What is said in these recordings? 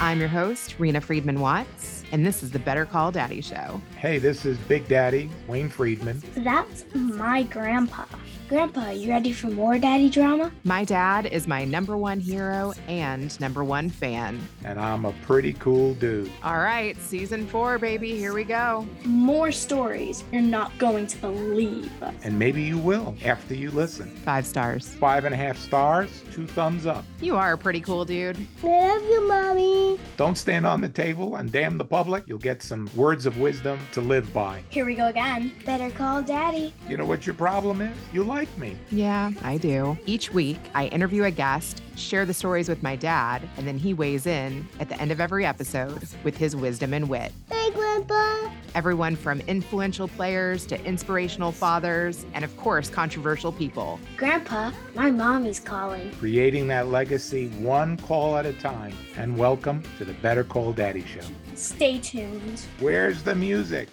I'm your host, Reena Friedman Watts, and this is the Better Call Daddy Show. Hey, this is Big Daddy, Wayne Friedman. That's my grandpa. Grandpa, you ready for more daddy drama? My dad is my number one hero and number one fan. And I'm a pretty cool dude. All right, season four, baby. Here we go. More stories you're not going to believe. And maybe you will after you listen. Five stars. Five and a half stars, two thumbs up. You are a pretty cool dude. I love you, Mommy. Don't stand on the table and damn the public. You'll get some words of wisdom to live by. Here we go again. Better call daddy. You know what your problem is? You like me. Yeah, I do. Each week, I interview a guest, share the stories with my dad, and then he weighs in at the end of every episode with his wisdom and wit. Hey, Grandpa. Everyone from influential players to inspirational fathers, and of course, controversial people. Grandpa, my mommy's calling. Creating that legacy one call at a time. And welcome to the Better Call Daddy Show. Stay tuned. Where's the music?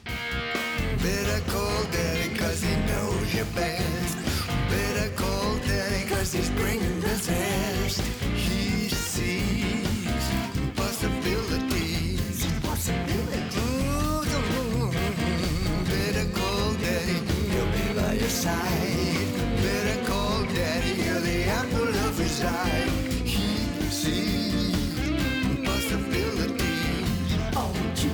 Better call daddy cause he knows you best. Better call daddy cause he's bringing the test. He sees possibilities. Possibilities. Ooh, better call daddy, he'll be by your side. Better call daddy, you're the apple of his eye. He sees possibilities. Oh, you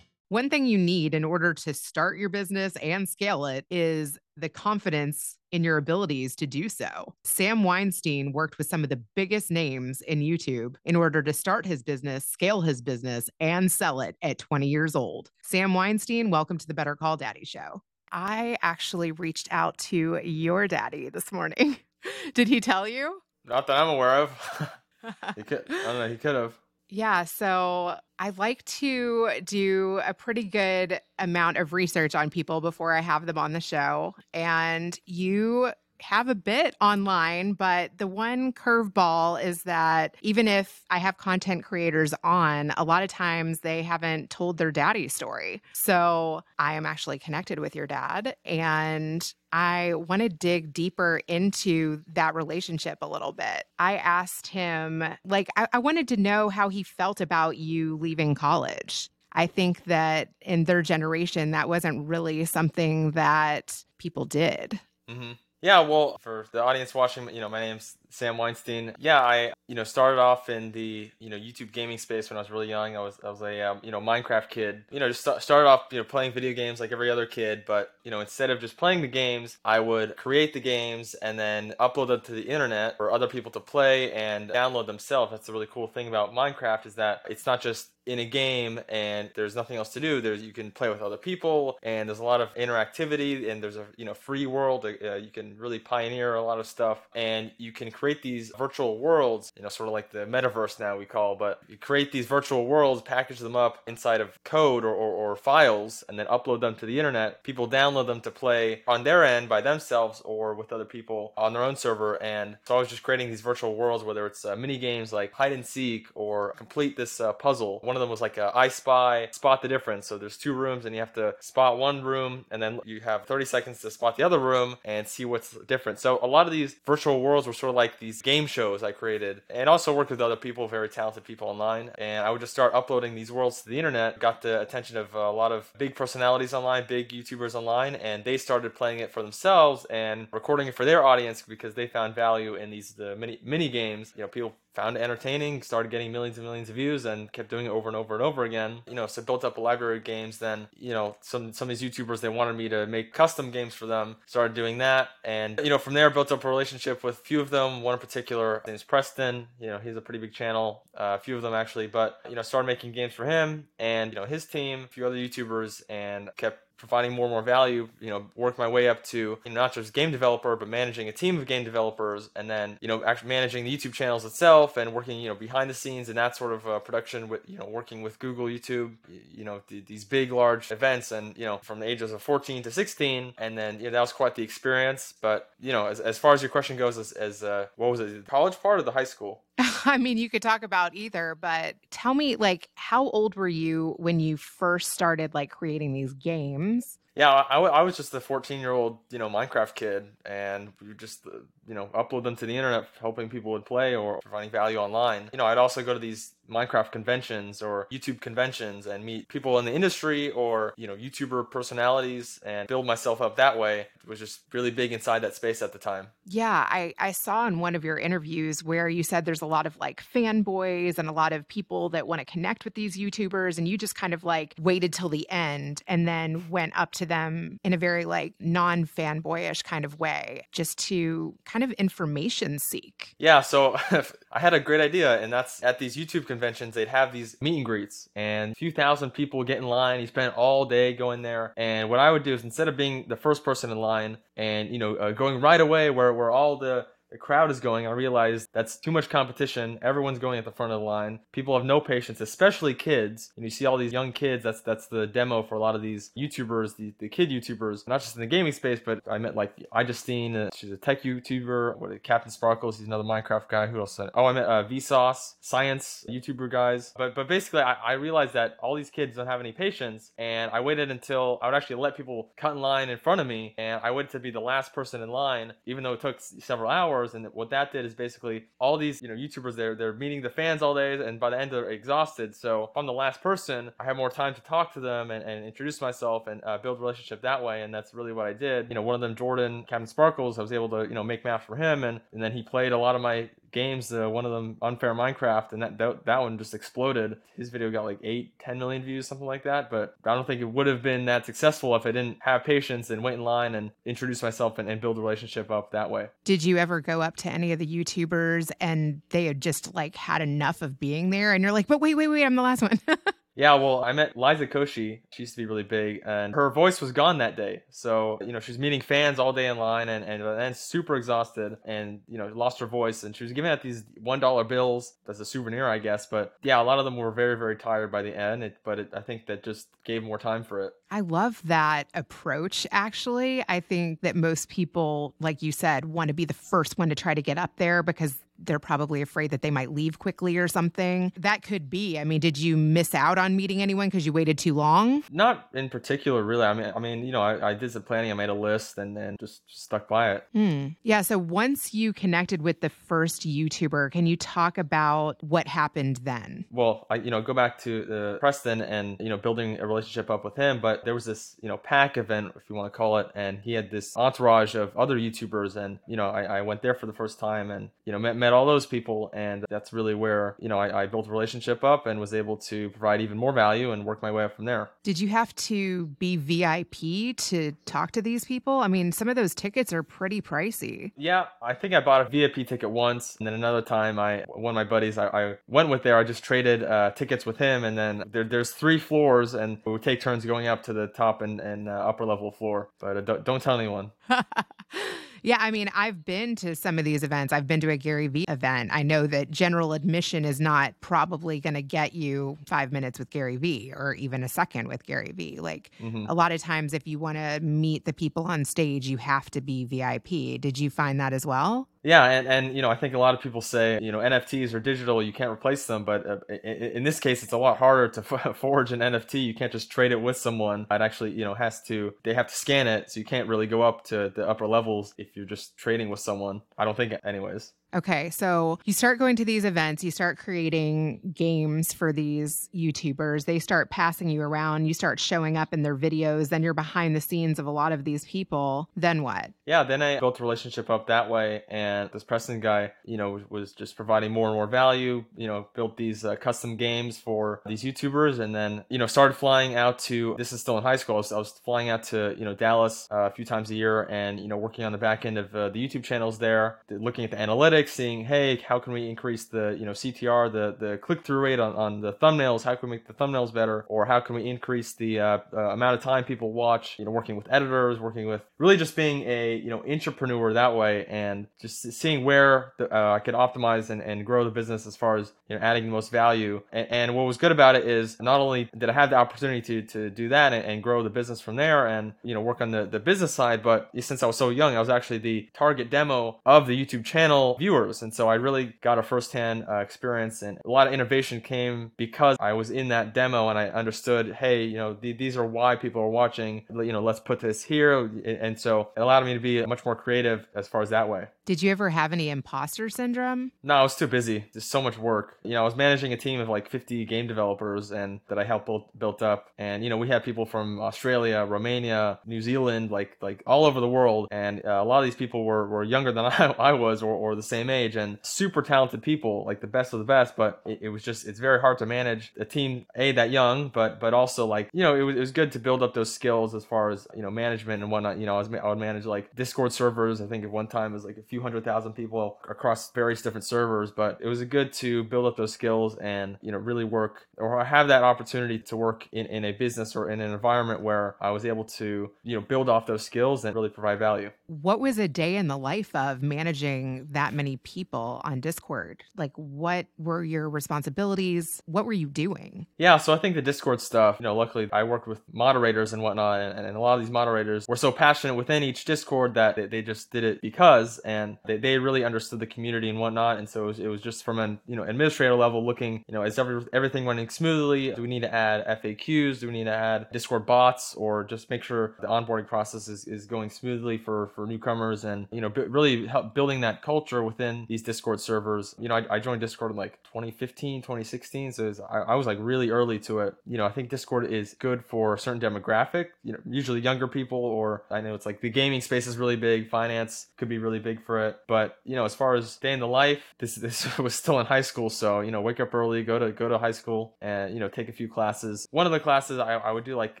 One thing you need in order to start your business and scale it is the confidence in your abilities to do so. Sam Weinstein worked with some of the biggest names in YouTube in order to start his business, scale his business, and sell it at 20 years old. Sam Weinstein, welcome to the Better Call Daddy Show. I actually reached out to your daddy this morning. Did he tell you? Not that I'm aware of. he could, I don't know. He could have. Yeah, so I like to do a pretty good amount of research on people before I have them on the show. And you have a bit online, but the one curveball is that even if I have content creators on, a lot of times they haven't told their daddy story. So I am actually connected with your dad and I want to dig deeper into that relationship a little bit. I asked him, like, I, I wanted to know how he felt about you leaving college. I think that in their generation, that wasn't really something that people did. Mm-hmm. Yeah, well, for the audience watching, you know, my name's Sam Weinstein. Yeah, I you know started off in the you know YouTube gaming space when I was really young. I was I was a um, you know Minecraft kid. You know, just st- started off you know playing video games like every other kid, but you know instead of just playing the games, I would create the games and then upload them to the internet for other people to play and download themselves. That's the really cool thing about Minecraft is that it's not just in a game and there's nothing else to do there's you can play with other people and there's a lot of interactivity and there's a you know free world uh, you can really pioneer a lot of stuff and you can create these virtual worlds you know sort of like the metaverse now we call but you create these virtual worlds package them up inside of code or, or, or files and then upload them to the internet people download them to play on their end by themselves or with other people on their own server and so i was just creating these virtual worlds whether it's uh, mini games like hide and seek or complete this uh, puzzle one of them was like a I spy, spot the difference. So there's two rooms and you have to spot one room and then you have 30 seconds to spot the other room and see what's different. So a lot of these virtual worlds were sort of like these game shows I created and also worked with other people, very talented people online. And I would just start uploading these worlds to the internet, got the attention of a lot of big personalities online, big YouTubers online, and they started playing it for themselves and recording it for their audience because they found value in these the mini mini games. You know, people found it entertaining, started getting millions and millions of views, and kept doing it over and over and over again. You know, so built up a library of games. Then, you know, some some of these YouTubers they wanted me to make custom games for them. Started doing that, and you know, from there built up a relationship with a few of them. One in particular, name's Preston. You know, he's a pretty big channel. Uh, a few of them actually, but you know, started making games for him and you know his team, a few other YouTubers, and kept providing more and more value, you know, work my way up to you know, not just game developer, but managing a team of game developers, and then you know actually managing the YouTube channels itself and working you know behind the scenes and that sort of uh, production with you know working with Google, YouTube, you know th- these big large events, and you know from the ages of 14 to 16, and then you know that was quite the experience. But you know as, as far as your question goes, as, as uh, what was it, the college part or the high school? I mean, you could talk about either, but tell me, like, how old were you when you first started like creating these games? Yeah, I, I was just a 14 year old, you know, Minecraft kid, and we just, uh, you know, upload them to the internet, hoping people would play or providing value online. You know, I'd also go to these Minecraft conventions or YouTube conventions and meet people in the industry or, you know, YouTuber personalities and build myself up that way. It was just really big inside that space at the time. Yeah, I, I saw in one of your interviews where you said there's a lot of like fanboys and a lot of people that want to connect with these YouTubers, and you just kind of like waited till the end and then went up to them in a very like non fanboyish kind of way just to kind of information seek. Yeah, so I had a great idea, and that's at these YouTube conventions, they'd have these meet and greets, and a few thousand people get in line. You spend all day going there, and what I would do is instead of being the first person in line and you know uh, going right away where where all the the crowd is going, I realized that's too much competition. Everyone's going at the front of the line. People have no patience, especially kids. And you see all these young kids. That's that's the demo for a lot of these YouTubers, the, the kid YouTubers, not just in the gaming space, but I met like iJustine. Uh, she's a tech YouTuber. What Captain Sparkles? He's another Minecraft guy. Who else? Oh, I met uh, Vsauce, science YouTuber guys. But but basically, I, I realized that all these kids don't have any patience, and I waited until I would actually let people cut in line in front of me, and I waited to be the last person in line, even though it took several hours. And what that did is basically all these you know YouTubers they're they're meeting the fans all day, and by the end they're exhausted. So if I'm the last person, I have more time to talk to them and, and introduce myself and uh, build relationship that way. And that's really what I did. You know, one of them, Jordan, Captain Sparkles, I was able to you know make maps for him, and and then he played a lot of my games uh, one of them unfair minecraft and that, that that one just exploded. His video got like 8 10 million views something like that but i don't think it would have been that successful if i didn't have patience and wait in line and introduce myself and, and build a relationship up that way. Did you ever go up to any of the YouTubers and they had just like had enough of being there? And you're like, but wait, wait, wait, I'm the last one? Yeah, well, I met Liza Koshy. She used to be really big, and her voice was gone that day. So, you know, she was meeting fans all day in line and, and then super exhausted and, you know, lost her voice. And she was giving out these $1 bills as a souvenir, I guess. But yeah, a lot of them were very, very tired by the end. It, but it, I think that just gave more time for it. I love that approach, actually. I think that most people, like you said, want to be the first one to try to get up there because they're probably afraid that they might leave quickly or something. That could be. I mean, did you miss out on meeting anyone because you waited too long? Not in particular, really. I mean, I mean, you know, I, I did some planning. I made a list and then just, just stuck by it. Hmm. Yeah. So once you connected with the first YouTuber, can you talk about what happened then? well, I you know go back to uh, Preston and you know building a relationship up with him. But there was this you know pack event, if you want to call it, and he had this entourage of other YouTubers, and you know I, I went there for the first time and you know met met all those people, and that's really where you know I, I built a relationship up and was able to provide even more value and work my way up from there. Did you have to be VIP to talk to these people? I mean, some of those tickets are pretty pricey. Yeah, I think I bought a VIP ticket once, and then another time, I one of my buddies I, I went with there. I just traded uh, tickets with him, and then there, there's three floors, and we would take turns going up to the top and, and uh, upper level floor. But uh, don't, don't tell anyone. yeah, I mean, I've been to some of these events. I've been to a Gary Vee event. I know that general admission is not probably going to get you five minutes with Gary Vee or even a second with Gary Vee. Like Mhm. a lot of times, if you want to meet the people on stage, you have to be VIP. Did you find that as well? Yeah, and, and you know I think a lot of people say you know NFTs are digital, you can't replace them. But uh, in this case, it's a lot harder to forge an NFT. You can't just trade it with someone. It actually you know has to they have to scan it, so you can't really go up to the upper levels if you're just trading with someone. I don't think, anyways. Okay, so you start going to these events, you start creating games for these YouTubers. They start passing you around, you start showing up in their videos, then you're behind the scenes of a lot of these people. Then what? yeah, then I built a relationship up that way, and this Preston guy, you know, was just providing more and more value. You know, built these uh, custom games for these YouTubers, and then you know started flying out to. This is still in high school. I was, I was flying out to you know Dallas uh, a few times a year, and you know working on the back end of uh, the YouTube channels there, looking at the analytics, seeing hey how can we increase the you know CTR, the the click through rate on, on the thumbnails, how can we make the thumbnails better, or how can we increase the uh, uh, amount of time people watch. You know, working with editors, working with really just being a you know entrepreneur that way, and just seeing where the, uh, I could optimize and, and grow the business as far as you know adding the most value. And, and what was good about it is not only did I have the opportunity to to do that and, and grow the business from there, and you know work on the the business side, but since I was so young, I was actually the target demo of the YouTube channel viewers And so I really got a firsthand uh, experience, and a lot of innovation came because I was in that demo and I understood, hey, you know, th- these are why people are watching. You know, let's put this here, and so it allowed me to be much more creative as far as that way. Did you ever have any imposter syndrome? No, I was too busy. There's so much work. You know, I was managing a team of like 50 game developers and that I helped build, built up. And you know, we had people from Australia, Romania, New Zealand, like like all over the world. And uh, a lot of these people were, were younger than I, I was or, or the same age and super talented people, like the best of the best. But it, it was just it's very hard to manage a team a that young, but but also like you know it was, it was good to build up those skills as far as you know management and whatnot. You know, I was I would manage like Discord servers. I think at one time it was like a few few hundred thousand people across various different servers, but it was good to build up those skills and, you know, really work or have that opportunity to work in, in a business or in an environment where I was able to, you know, build off those skills and really provide value. What was a day in the life of managing that many people on Discord? Like, what were your responsibilities? What were you doing? Yeah, so I think the Discord stuff, you know, luckily I worked with moderators and whatnot, and, and a lot of these moderators were so passionate within each Discord that they, they just did it because, and and they, they really understood the community and whatnot. And so it was, it was just from an you know administrator level looking, you know, is every, everything running smoothly? Do we need to add FAQs? Do we need to add Discord bots or just make sure the onboarding process is, is going smoothly for for newcomers and you know b- really help building that culture within these Discord servers. You know, I, I joined Discord in like 2015, 2016, so was, I, I was like really early to it. You know, I think Discord is good for a certain demographic. You know, usually younger people, or I know it's like the gaming space is really big, finance could be really big for it. But you know, as far as day in the life, this this was still in high school, so you know, wake up early, go to go to high school, and you know, take a few classes. One of the classes I, I would do like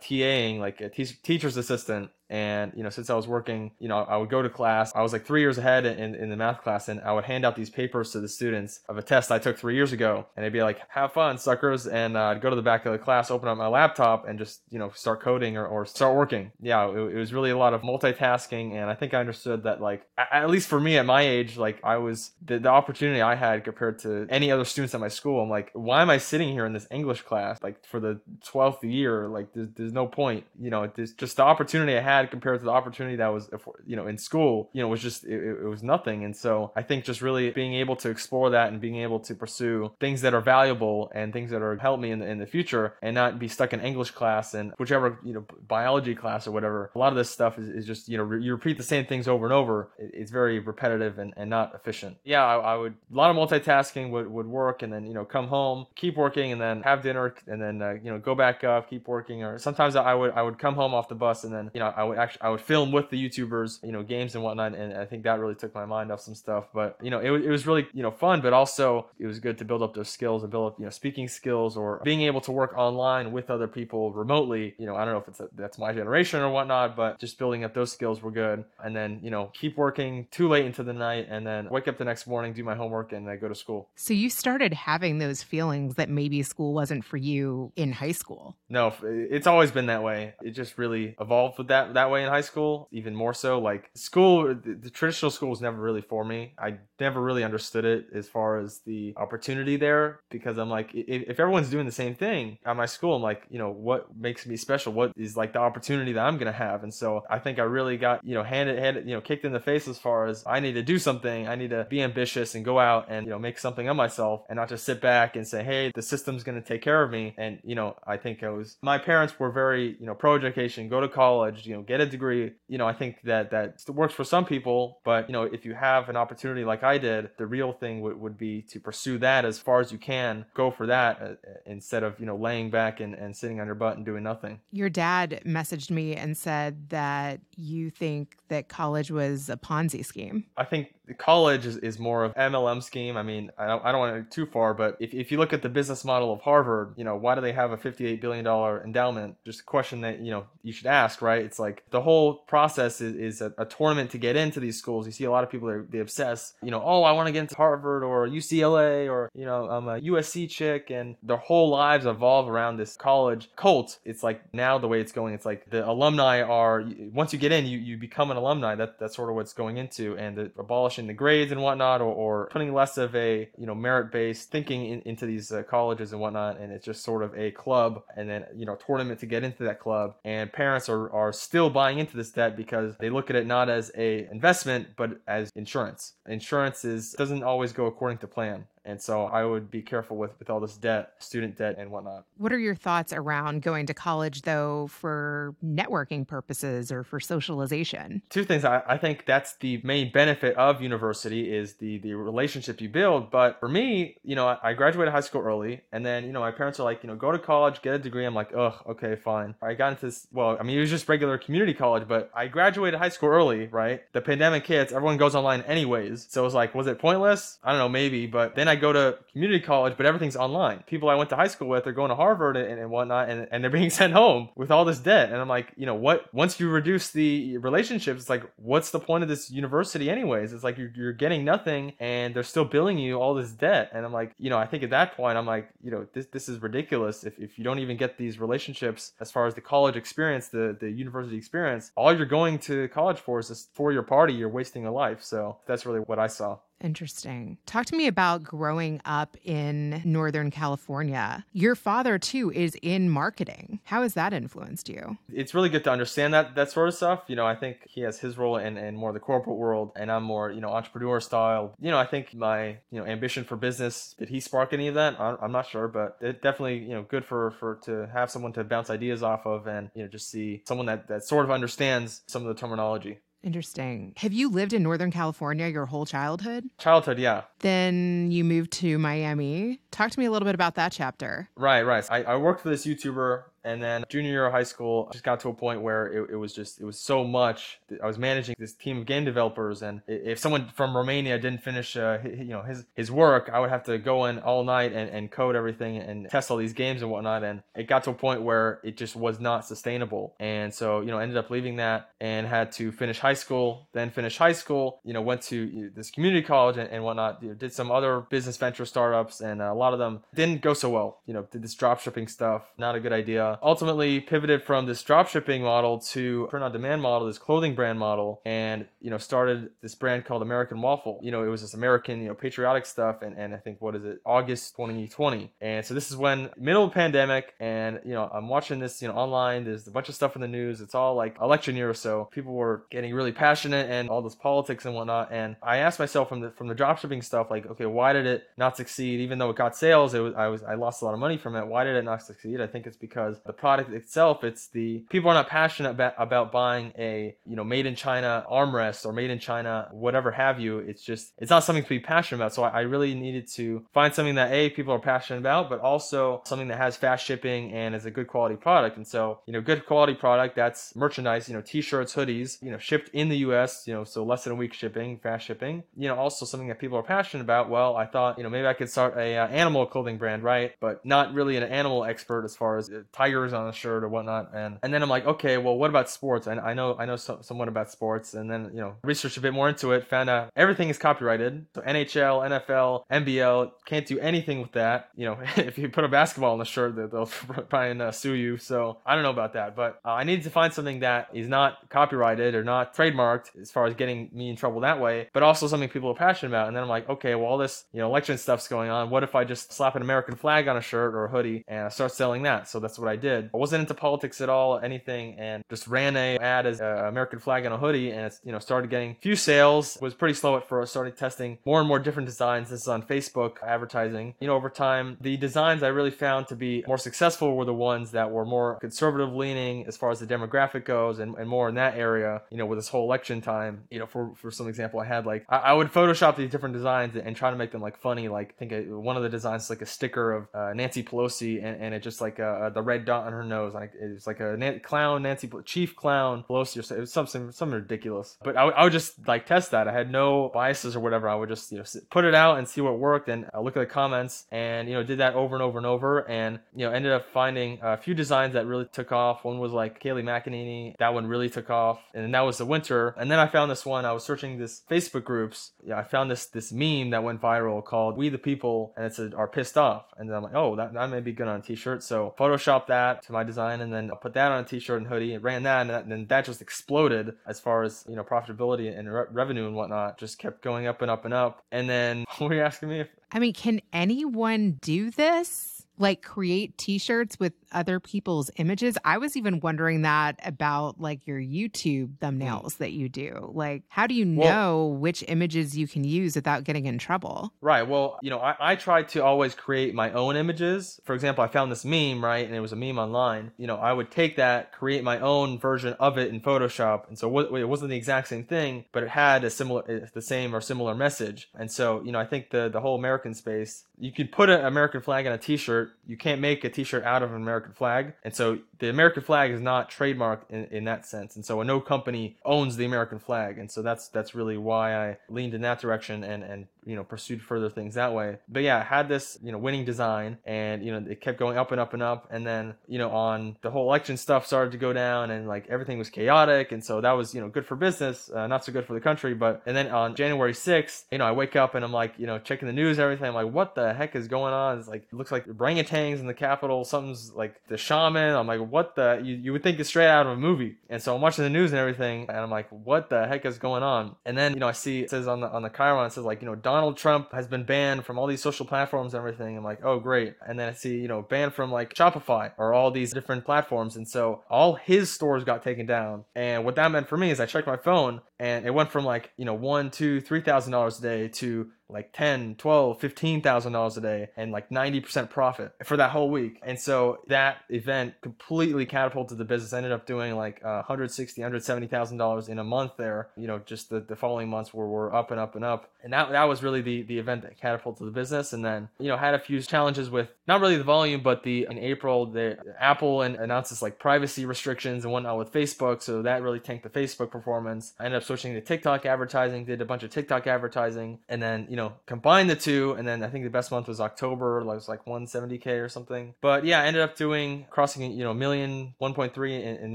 TAing, like a te- teacher's assistant, and, you know, since I was working, you know, I would go to class. I was like three years ahead in, in the math class, and I would hand out these papers to the students of a test I took three years ago. And they'd be like, have fun, suckers. And uh, I'd go to the back of the class, open up my laptop, and just, you know, start coding or, or start working. Yeah, it, it was really a lot of multitasking. And I think I understood that, like, at least for me at my age, like, I was the, the opportunity I had compared to any other students at my school. I'm like, why am I sitting here in this English class, like, for the 12th year? Like, there's, there's no point, you know, there's just the opportunity I had had compared to the opportunity that was you know in school you know was just it, it, was nothing. And so i think just really being able to explore that and being able to pursue things that are valuable and things that are help me in the, in the future and not be stuck in english class and whichever you know biology class or whatever. A lot of this stuff is, is just you know re- you repeat the same things over and over. It, it's very repetitive and, and not efficient. Yeah I, I, would a lot of multitasking would, would work and then you know come home keep working and then have dinner and then uh, you know go back up keep working. Or sometimes i would i would come home off the bus and then you know i would actually I would film with the YouTubers, you know, games and whatnot, and I think that really took my mind off some stuff. But you know, it, it was really you know fun, but also it was good to build up those skills and build up you know speaking skills or being able to work online with other people remotely. You know, I don't know if it's a, that's my generation or whatnot, but just building up those skills were good. And then you know, keep working too late into the night, and then wake up the next morning, do my homework, and I go to school. So you started having those feelings that maybe school wasn't for you in high school. No, it's always been that way. It just really evolved with that that way in high school, even more so. Like school, the, the, traditional school was never really for me. I never really understood it as far as the opportunity there because I'm like, if, if everyone's doing the same thing at my school, I'm like, you know, what makes me special? What is like the opportunity that I'm gonna have? And so I think I really got, you know, handed, handed, you know, kicked in the face as far as I need to do something. I need to be ambitious and go out and you know make something of myself and not just sit back and say, hey, the system's gonna take care of me. And you know, I think I was my parents were very, you know, pro education, go to college, you know, get a degree. You know, I think that that works for some people, but you know, if you have an opportunity like I did, the real thing would, would be to pursue that as far as you can, go for that uh, instead of, you know, laying back and, and sitting on your butt and doing nothing. Your dad messaged me and said that you think that college was a Ponzi scheme. I think college is, is more of MLM scheme. I mean, I don't, I don't want to go too far, but if, if you look at the business model of Harvard, you know, why do they have a $58 billion endowment? Just a question that, you know, you should ask, right? It's like the whole process is, is a, a tournament to get into these schools. You see a lot of people, that they obsess, you know, oh, I want to get into Harvard or UCLA or, you know, I'm a USC chick and their whole lives evolve around this college cult. It's like now the way it's going, it's like the alumni are, once you get in, you, you become an alumni. That, that's sort of what's going into and the abolish polishing the grades and whatnot, or, or putting less of a you know merit based thinking in, into these uh, colleges and whatnot, and it's just sort of a club and then you know tournament to get into that club. And parents are are still buying into this debt because they look at it not as a investment but as insurance. Insurance is doesn't always go according to plan. And so I would be careful with, with all this debt, student debt, and whatnot. What are your thoughts around going to college, though, for networking purposes or for socialization? Two things. I, I think that's the main benefit of university is the the relationship you build. But for me, you know, I, I graduated high school early, and then you know my parents are like, you know, go to college, get a degree. I'm like, ugh, okay, fine. I got into this. Well, I mean, it was just regular community college, but I graduated high school early, right? The pandemic hits, everyone goes online anyways. So it was like, was it pointless? I don't know, maybe. But then I go to community college, but everything's online. People I went to high school with are going to Harvard and, and whatnot, and, and they're being sent home with all this debt. And I'm like, you know, what? Once you reduce the relationships, it's like, what's the point of this university, anyways? It's like you're, you're getting nothing, and they're still billing you all this debt. And I'm like, you know, I think at that point, I'm like, you know, this this is ridiculous. If, if you don't even get these relationships as far as the college experience, the the university experience, all you're going to college for is just for your party. You're wasting a life. So that's really what I saw. Interesting. Talk to me about growing up in Northern California. Your father, too, is in marketing. How has that influenced you? It's really good to understand that that sort of stuff. You know, I think he has his role in, in more the corporate world, and I'm more, you know, entrepreneur style. You know, I think my, you know, ambition for business, did he spark any of that? I'm not sure, but it definitely, you know, good for, for to have someone to bounce ideas off of and, you know, just see someone that, that sort of understands some of the terminology. Interesting. Have you lived in Northern California your whole childhood? Childhood, yeah. Then you moved to Miami. Talk to me a little bit about that chapter. Right, right. I, I worked for this YouTuber and then junior year of high school, I just got to a point where it, it was just, it was so much. I was managing this team of game developers. And if someone from Romania didn't finish, uh, you know, his, his work, I would have to go in all night and, and code everything and test all these games and whatnot. And it got to a point where it just was not sustainable. And so, you know, ended up leaving that and had to finish high school, then finish high school, you know, went to this community college and, and whatnot, you know, did some other business venture startups and a lot of them didn't go so well, you know, did this drop shipping stuff, not a good idea ultimately pivoted from this drop shipping model to print on demand model, this clothing brand model, and you know started this brand called American Waffle. You know, it was this American, you know, patriotic stuff, and, and I think what is it, August 2020. And so this is when middle of pandemic, and you know I'm watching this, you know, online. There's a bunch of stuff in the news. It's all like election year or so. People were getting really passionate and all this politics and whatnot. And I asked myself from the from the drop shipping stuff, like, okay, why did it not succeed? Even though it got sales, it was I was I lost a lot of money from it. Why did it not succeed? I think it's because the product itself, it's the people are not passionate about, about buying a you know made in China armrest or made in China whatever have you. It's just it's not something to be passionate about. So I, I really needed to find something that a people are passionate about, but also something that has fast shipping and is a good quality product. And so you know good quality product that's merchandise, you know t-shirts, hoodies, you know shipped in the U.S. You know so less than a week shipping, fast shipping. You know also something that people are passionate about. Well, I thought you know maybe I could start a uh, animal clothing brand, right? But not really an animal expert as far as uh, tigers on a shirt or whatnot. And and then I'm like, okay, well, what about sports? And I know I know so, somewhat about sports. And then you know, researched a bit more into it, found out everything is copyrighted. So NHL, NFL, NBL can't do anything with that. You know, if you put a basketball on the shirt, they'll and uh, sue you. So I don't know about that, but uh, I needed to find something that is not copyrighted or not trademarked as far as getting me in trouble that way, but also something people are passionate about. And then I'm like, okay, well, all this you know election stuff's going on. What if I just slap an American flag on a shirt or a hoodie and I start selling that? So that's what I did. I wasn't into politics at all, anything, and just ran a ad as a American flag on a hoodie, and it's you know started getting a few sales. Was pretty slow at first. Started testing more and more different designs. This is on Facebook advertising. You know, over time, the designs I really found to be more successful were the ones that were more conservative leaning as far as the demographic goes, and, and more in that area. You know, with this whole election time. You know, for for some example, I had like I, I would Photoshop these different designs and, and, try to make them like funny. Like I think one of the designs is like a sticker of uh, Nancy Pelosi, and, and it just like uh, the red dot on her nose. Like it's like a Nan- clown Nancy Chief Clown Pelosi or it was something something ridiculous. But I, w- I would just like test that. I had no biases or whatever. I would just you know put it out and see what worked, and I look at the comments and you know did that over and over and over, and you know ended up finding a few designs that really took off. One was like Kayleigh McEnany. That one really took off, and that was the winter. And then I found this one. I was searching this Facebook groups. Yeah, I found this this meme that went viral called "We the People," and it said "Are pissed off," and then I'm like, oh, that, that may be good on a T-shirt. So Photoshop that that to my design, and then I put that on a t-shirt and hoodie, and ran that, and, that, and then that just exploded as far as you know profitability and re- revenue and whatnot. Just kept going up and up and up. And then were you asking me? If, I mean, can anyone do this? Like create t-shirts with other people's images? I was even wondering that about like your YouTube thumbnails that you do. Like, how do you Well- know which images you can use without getting in trouble? Right. Well, you know, I, I try to always create my own images. For example, I found this meme, right? And it was a meme online. You know, I would take that, create my own version of it in Photoshop. And so what- it wasn't the exact same thing, but it had a similar, eh, the same or similar message. And so, you know, I think the, the whole American space, you could put an American flag on a t shirt. You can't make a t shirt out of an American flag. And so the American flag is not trademarked in, in that sense. And so no company owns the American flag. And so that's, that's really why I leaned in that direction and, and, you know, pursued further things that way. But yeah, had this, you know, winning design and, you know, it kept going up and up and up. And then, you know, on the whole election stuff started to go down and like everything was chaotic. And so that was, you know, good for business, uh, not so good for the country. But, and then on January 6th, you know, I wake up and I'm like, you know, checking the news everything. I'm like, what the heck is going on? It's like, it looks like orangutans in the Capitol. Something's like the shaman. I'm like, what the, you, you would think it's straight out of a movie. And so I'm watching the news and everything. And I'm like, what the heck is going on? And then, you know, I see it says on the, on the Chiron, it says like, you know, Donald Trump has been banned from all these social platforms and everything. I'm like, oh, great. And then I see, you know, banned from like Shopify or all these different platforms. And so all his stores got taken down. And what that meant for me is I checked my phone and it went from like, you know, one, two, three thousand dollars a day to like 10 12 15 thousand dollars a day and like 90% profit for that whole week. And so that event completely catapulted the business I ended up doing like uh, 160 170 thousand dollars in a month there. You know just the, the following months were, were up and up and up. And that, that was really the the event that catapulted the business. And then you know had a few challenges with not really the volume but the in april the apple and announced this like privacy restrictions and whatnot with facebook. So that really tanked the facebook performance. I ended up switching to tiktok advertising did a bunch of tiktok advertising. And then you know combine the two and then i think the best month was october it was like 170k or something but yeah i ended up doing crossing you know million 1.3 in, in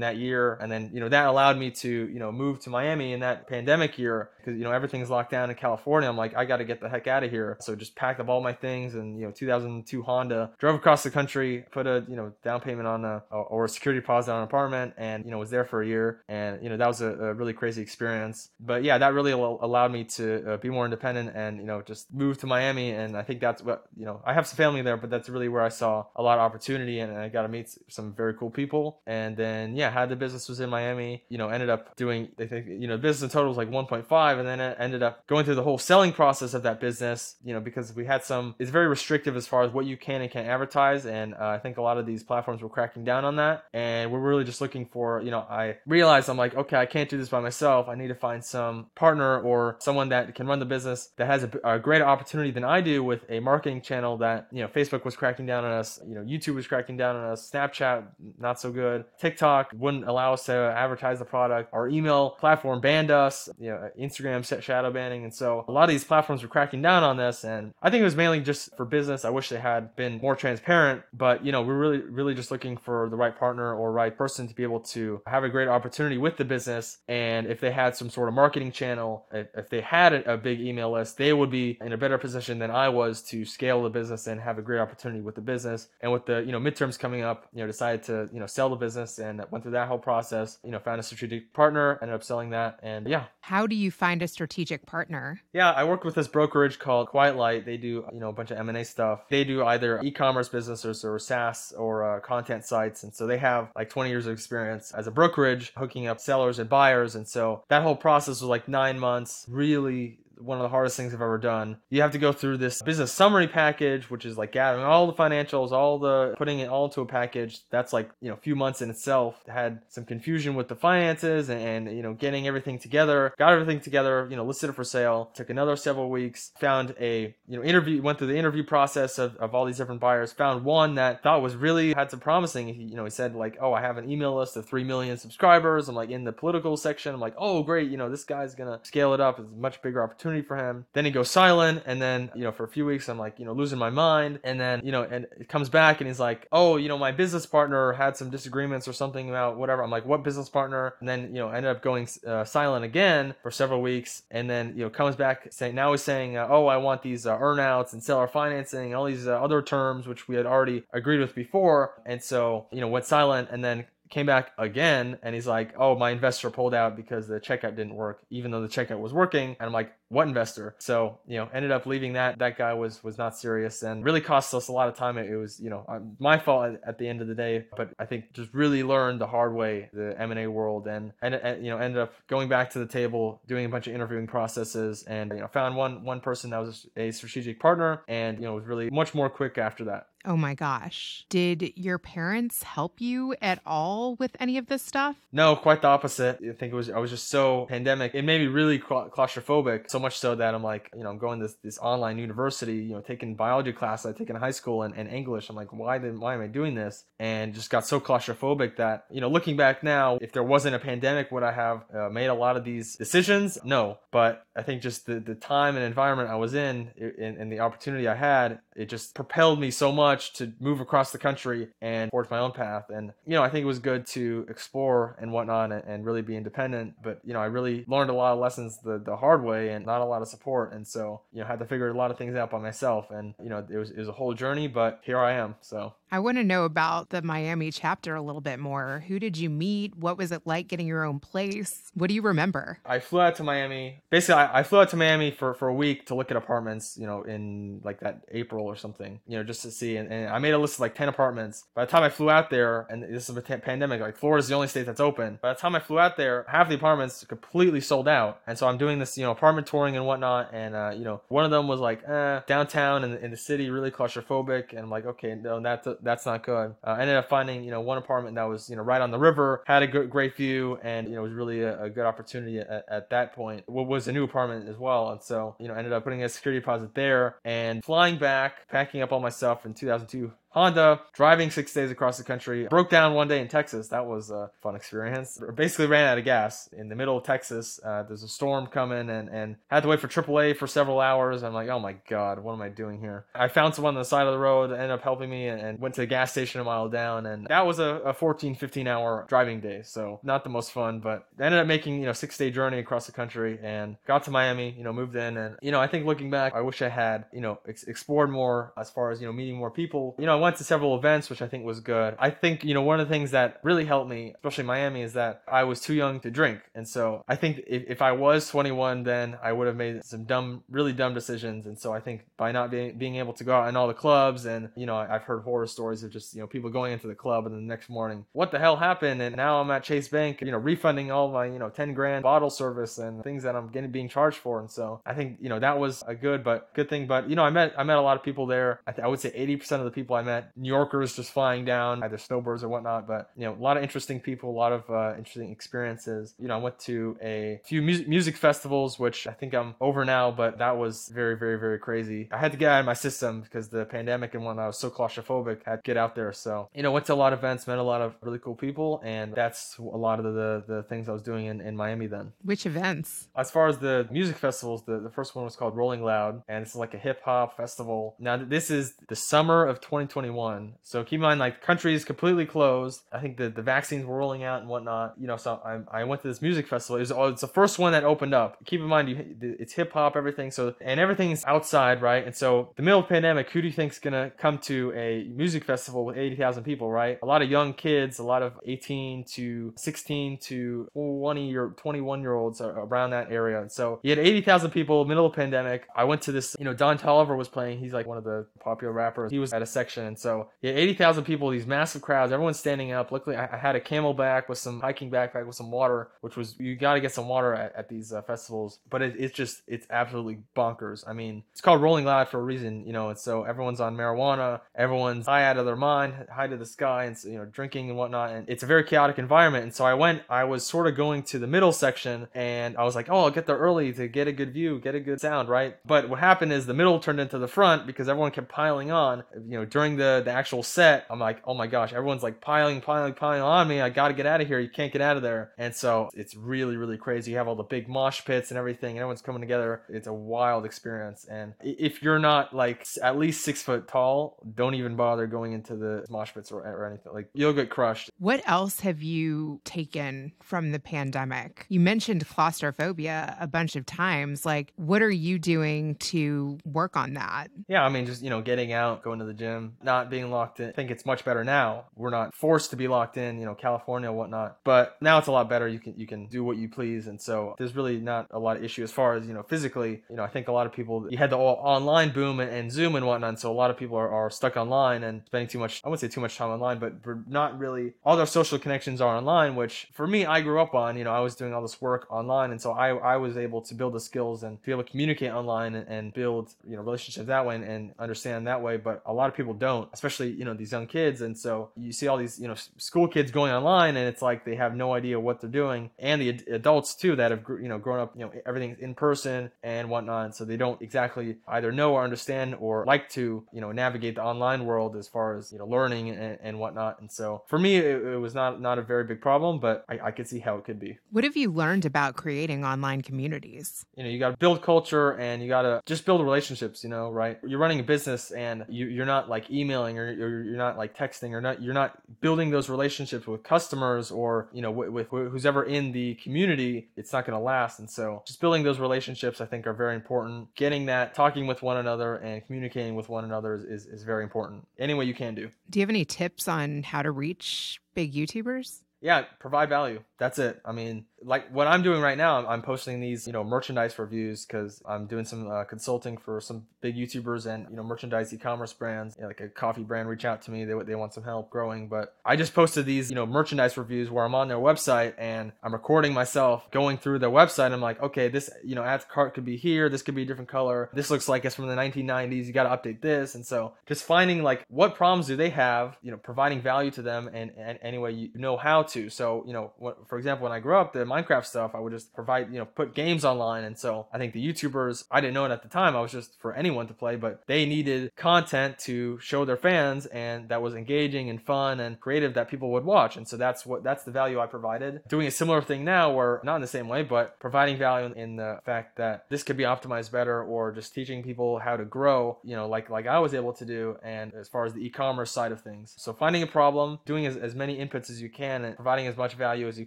that year and then you know that allowed me to you know move to miami in that pandemic year because you know everything's locked down in california i'm like i got to get the heck out of here so just packed up all my things and you know 2002 honda drove across the country put a you know down payment on a or a security deposit on an apartment and you know was there for a year and you know that was a, a really crazy experience but yeah that really allowed me to uh, be more independent and you know just move to miami and i think that's what you know i have some family there but that's really where i saw a lot of opportunity and i got to meet some very cool people. And then yeah had the business was in miami you know ended up doing they think you know business in total was like 1.5 and then it ended up going through the whole selling process of that business you know because we had some it's very restrictive as far as what you can and can't advertise and uh, i think a lot of these platforms were cracking down on that and we're really just looking for you know i realized i'm like okay i can't do this by myself. I need to find some partner or someone that can run the business that has a, a greater opportunity than i do with a marketing channel that you know facebook was cracking down on us you know youtube was cracking down on us snapchat not so good tiktok wouldn't allow us to advertise the product our email platform banned us you know instagram set shadow banning and so a lot of these platforms were cracking down on this and i think it was mainly just for business. I wish they had been more transparent but you know we're really really just looking for the right partner or right person to be able to have a great opportunity with the business and if they had some sort of marketing channel if, they had a big email list they would be in a better position than i was to scale the business and have a great opportunity with the business and with the you know midterms coming up you know decided to you know sell the business and went through that whole process you know found a strategic partner ended up selling that and yeah How do you find a strategic partner? yeah, I work with this brokerage called Quiet Light. They do, you know, a bunch of M&A stuff. They do either e-commerce businesses or SaaS or uh, content sites. And so they have like 20 years of experience as a brokerage hooking up sellers and buyers. And so that whole process was like nine months, really one of the hardest things I've ever done. You have to go through this business summary package, which is like gathering all the financials, all the putting it all into a package. That's like, you know, a few months in itself. Had some confusion with the finances and, and, you know, getting everything together. Got everything together, you know, listed it for sale. Took another several weeks. Found a, you know, interview, went through the interview process of, of all these different buyers. Found one that thought was really had some promising. He, you know, he said like, oh, I have an email list of 3 million subscribers. I'm like in the political section. I'm like, oh, great. You know, this guy's going to scale it up. It's a much bigger opportunity opportunity for him. Then he goes silent, and then you know for a few weeks I'm like you know losing my mind, and then you know and it comes back and he's like, oh you know my business partner had some disagreements or something about whatever. I'm like, what business partner? And then you know ended up going uh, silent again for several weeks, and then you know comes back saying now he's saying, uh, oh I want these uh, earnouts and seller financing, all these uh, other terms which we had already agreed with before, and so you know went silent, and then came back again and he's like, "Oh, my investor pulled out because the checkout didn't work, even though the checkout was working." And I'm like, "What investor?" So you know, ended up leaving that. That guy was was not serious and really cost us a lot of time. It, was you know uh, my fault at, the end of the day, but I think just really learned the hard way the M and A world and, and and you know ended up going back to the table, doing a bunch of interviewing processes, and you know found one one person that was a strategic partner, and you know was really much more quick after that. Oh my gosh. Did your parents help you at all with any of this stuff? No, quite the opposite. I think it was I was just so pandemic. It made me really claustrophobic, so much so that I'm like, you know, I'm going this this online university, you know, taking biology class I take in high school and, and English. I'm like, why why am I doing this? And just got so claustrophobic that, you know, looking back now, if there wasn't a pandemic, would I have uh, made a lot of these decisions? No, but I think just the the time and environment I was in and, and the opportunity I had, it just propelled me so much to move across the country and forge my own path. And, you know, I think it was good to explore and whatnot and, and really be independent. But, you know, I really learned a lot of lessons the, the hard way and not a lot of support. And so, you know, I had to figure a lot of things out by myself. And, you know, it was, it was a whole journey, but here I am. So I want to know about the Miami chapter a little bit more. Who did you meet? What was it like getting your own place? What do you remember? I flew out to Miami. Basically, I, I flew out to Miami for, for a week to look at apartments, you know, in like that April or something, you know, just to see. And, and I made a list of like 10 apartments. By the time I flew out there, and this is a t- pandemic, like Florida's the only state that's open. By the time I flew out there, half the apartments completely sold out. And so I'm doing this, you know, apartment touring and whatnot. And, uh, you know, one of them was like, eh, downtown in, in the city, really claustrophobic. And I'm like, okay, no, that's, that's not good. Uh, I ended up finding, you know, one apartment that was, you know, right on the river, had a good, great view, and, you know, was really a, a good opportunity at, at, that point. What was a new apartment as well. And so, you know, ended up putting a security deposit there and flying back, packing up all my stuff in 2002 Honda, driving six days across the country. Broke down one day in Texas. That was a fun experience. Basically ran out of gas in the middle of Texas. Uh, there's a storm coming and, and had to wait for AAA for several hours. I'm like, oh my God, what am I doing here? I found someone on the side of the road ended up helping me and, and went to a gas station a mile down. And that was a, a 14, 15 hour driving day. So not the most fun, but ended up making, you know, six day journey across the country and got to Miami, you know, moved in. And, you know, I think looking back, I wish I had, you know, ex- explored more as far as, you know, meeting more people. You know, went to several events, which I think was good. I think, you know, one of the things that really helped me, especially Miami, is that I was too young to drink. And so I think if, if I was 21, then I would have made some dumb, really dumb decisions. And so I think by not being, being able to go out in all the clubs and, you know, I've heard horror stories of just, you know, people going into the club and the next morning, what the hell happened? And now I'm at Chase Bank, you know, refunding all my, you know, 10 grand bottle service and things that I'm getting being charged for. And so I think, you know, that was a good, but good thing. But, you know, I met, I met a lot of people there. I, th- I would say 80% of the people I met, New Yorkers just flying down, either snowbirds or whatnot. But you know, a lot of interesting people, a lot of uh, interesting experiences. You know, I went to a few music music festivals, which I think I'm over now, but that was very, very, very crazy. I had to get out of my system because the pandemic and whatnot. I was so claustrophobic. I had to get out there. So you know, went to a lot of events, met a lot of really cool people, and that's a lot of the the things I was doing in, in Miami then. Which events? As far as the music festivals, the, the first one was called Rolling Loud, and it's like a hip hop festival. Now this is the summer of 2021, so keep in mind like country is completely closed. I think the, the vaccines were rolling out and whatnot. You know, so I, I went to this music festival. It was, oh, it's the first one that opened up. Keep in mind you, it's hip hop, everything. So and everything's outside, right? And so the middle of the pandemic, who do you think's gonna come to a music festival with 80,000 people, right? A lot of young kids, a lot of 18 to 16 to 20 or 21 year olds around that area. And so you had 80,000 people, middle of pandemic. I went to this, you know, Don Toliver was playing. He's like one of the popular rappers. He was at a section, and so yeah, 80,000 people, these massive crowds, everyone's standing up. Luckily, I, had a CamelBak with some hiking backpack with some water, which was, you got to get some water at, at these uh, festivals. But it, it's just, it's absolutely bonkers. I mean, it's called Rolling Loud for a reason, you know, and so everyone's on marijuana, everyone's high out of their mind, high to the sky, and, you know, drinking and whatnot. And it's a very chaotic environment. And so I went, I was sort of going to the middle section, and I was like, oh, I'll get there early to get a good view, get a good sound, right? But what happened is the middle turned into the front because everyone kept piling on. You know, during the the actual set, I'm like, oh my gosh, everyone's like piling, piling, piling on me. I got to get out of here. You can't get out of there. And so it's really, really crazy. You have all the big mosh pits and everything. And everyone's coming together. It's a wild experience. And if you're not like at least six foot tall, don't even bother going into the mosh pits or, or anything. Like you'll get crushed. What else have you taken from the pandemic? You mentioned claustrophobia a bunch of times. Like, what are you doing to work on that? Yeah, I mean, just, you know, getting out, going to the gym, not being locked in. I think it's much better now. We're not forced to be locked in, you know, California and whatnot. But now it's a lot better. You can you can do what you please. And so there's really not a lot of issue as far as, you know, physically. You know, I think a lot of people you had the all online boom and, and Zoom and whatnot. And so a lot of people are, are stuck online and spending too much I wouldn't say too much time online, but we're not really all their social connections are online, which for me I grew up on, you know, I was doing all this work online and so I, I was able to build the skills and be able to communicate online and, and build, you know, relationships that way and, and understand that way. But a lot of people don't, especially, you know, these young kids. And so you see all these, you know, school kids going online and it's like they have no idea what they're doing. And the ad- adults too that have, you know, grown up, you know, everything's in person and whatnot. So they don't exactly either know or understand or like to, you know, navigate the online world as far as, you know, learning and, and whatnot. And so for me, it, it was not, not a very big problem, but I, I could see how it could be. What have you learned about creating online communities? You know, you got to build culture and you got to just build relationships, you know, right? You're running a business and you, you're not like emailing or you're, you're not like texting or not, you're not building those relationships with customers or, you know, with, with who's ever in the community, it's not going to last. And so just building those relationships, I think are very important. Getting that, talking with one another and communicating with one another is, is, is very important. Any way you can do. Do you have any tips on how to reach big YouTubers? Yeah, provide value. That's it. I mean, like what I'm doing right now, I'm, posting these, you know, merchandise reviews because I'm doing some uh, consulting for some big YouTubers and you know merchandise e-commerce brands. You know, like a coffee brand reach out to me, they they want some help growing. But I just posted these, you know, merchandise reviews where I'm on their website and I'm recording myself going through their website. I'm like, okay, this, you know, add cart could be here. This could be a different color. This looks like it's from the 1990s. You got to update this. And so just finding like what problems do they have, you know, providing value to them and, and any way you know how to. So you know, what, for example, when I grew up, the Minecraft stuff, I would just provide, you know, put games online. And so I think the YouTubers, I didn't know it at the time. I was just for anyone to play, but they needed content to show their fans and that was engaging and fun and creative that people would watch. And so that's what, that's the value I provided. Doing a similar thing now where not in the same way, but providing value in the fact that this could be optimized better or just teaching people how to grow, you know, like, like I was able to do. And as far as the e-commerce side of things. So finding a problem, doing as, as many inputs as you can and providing as much value as you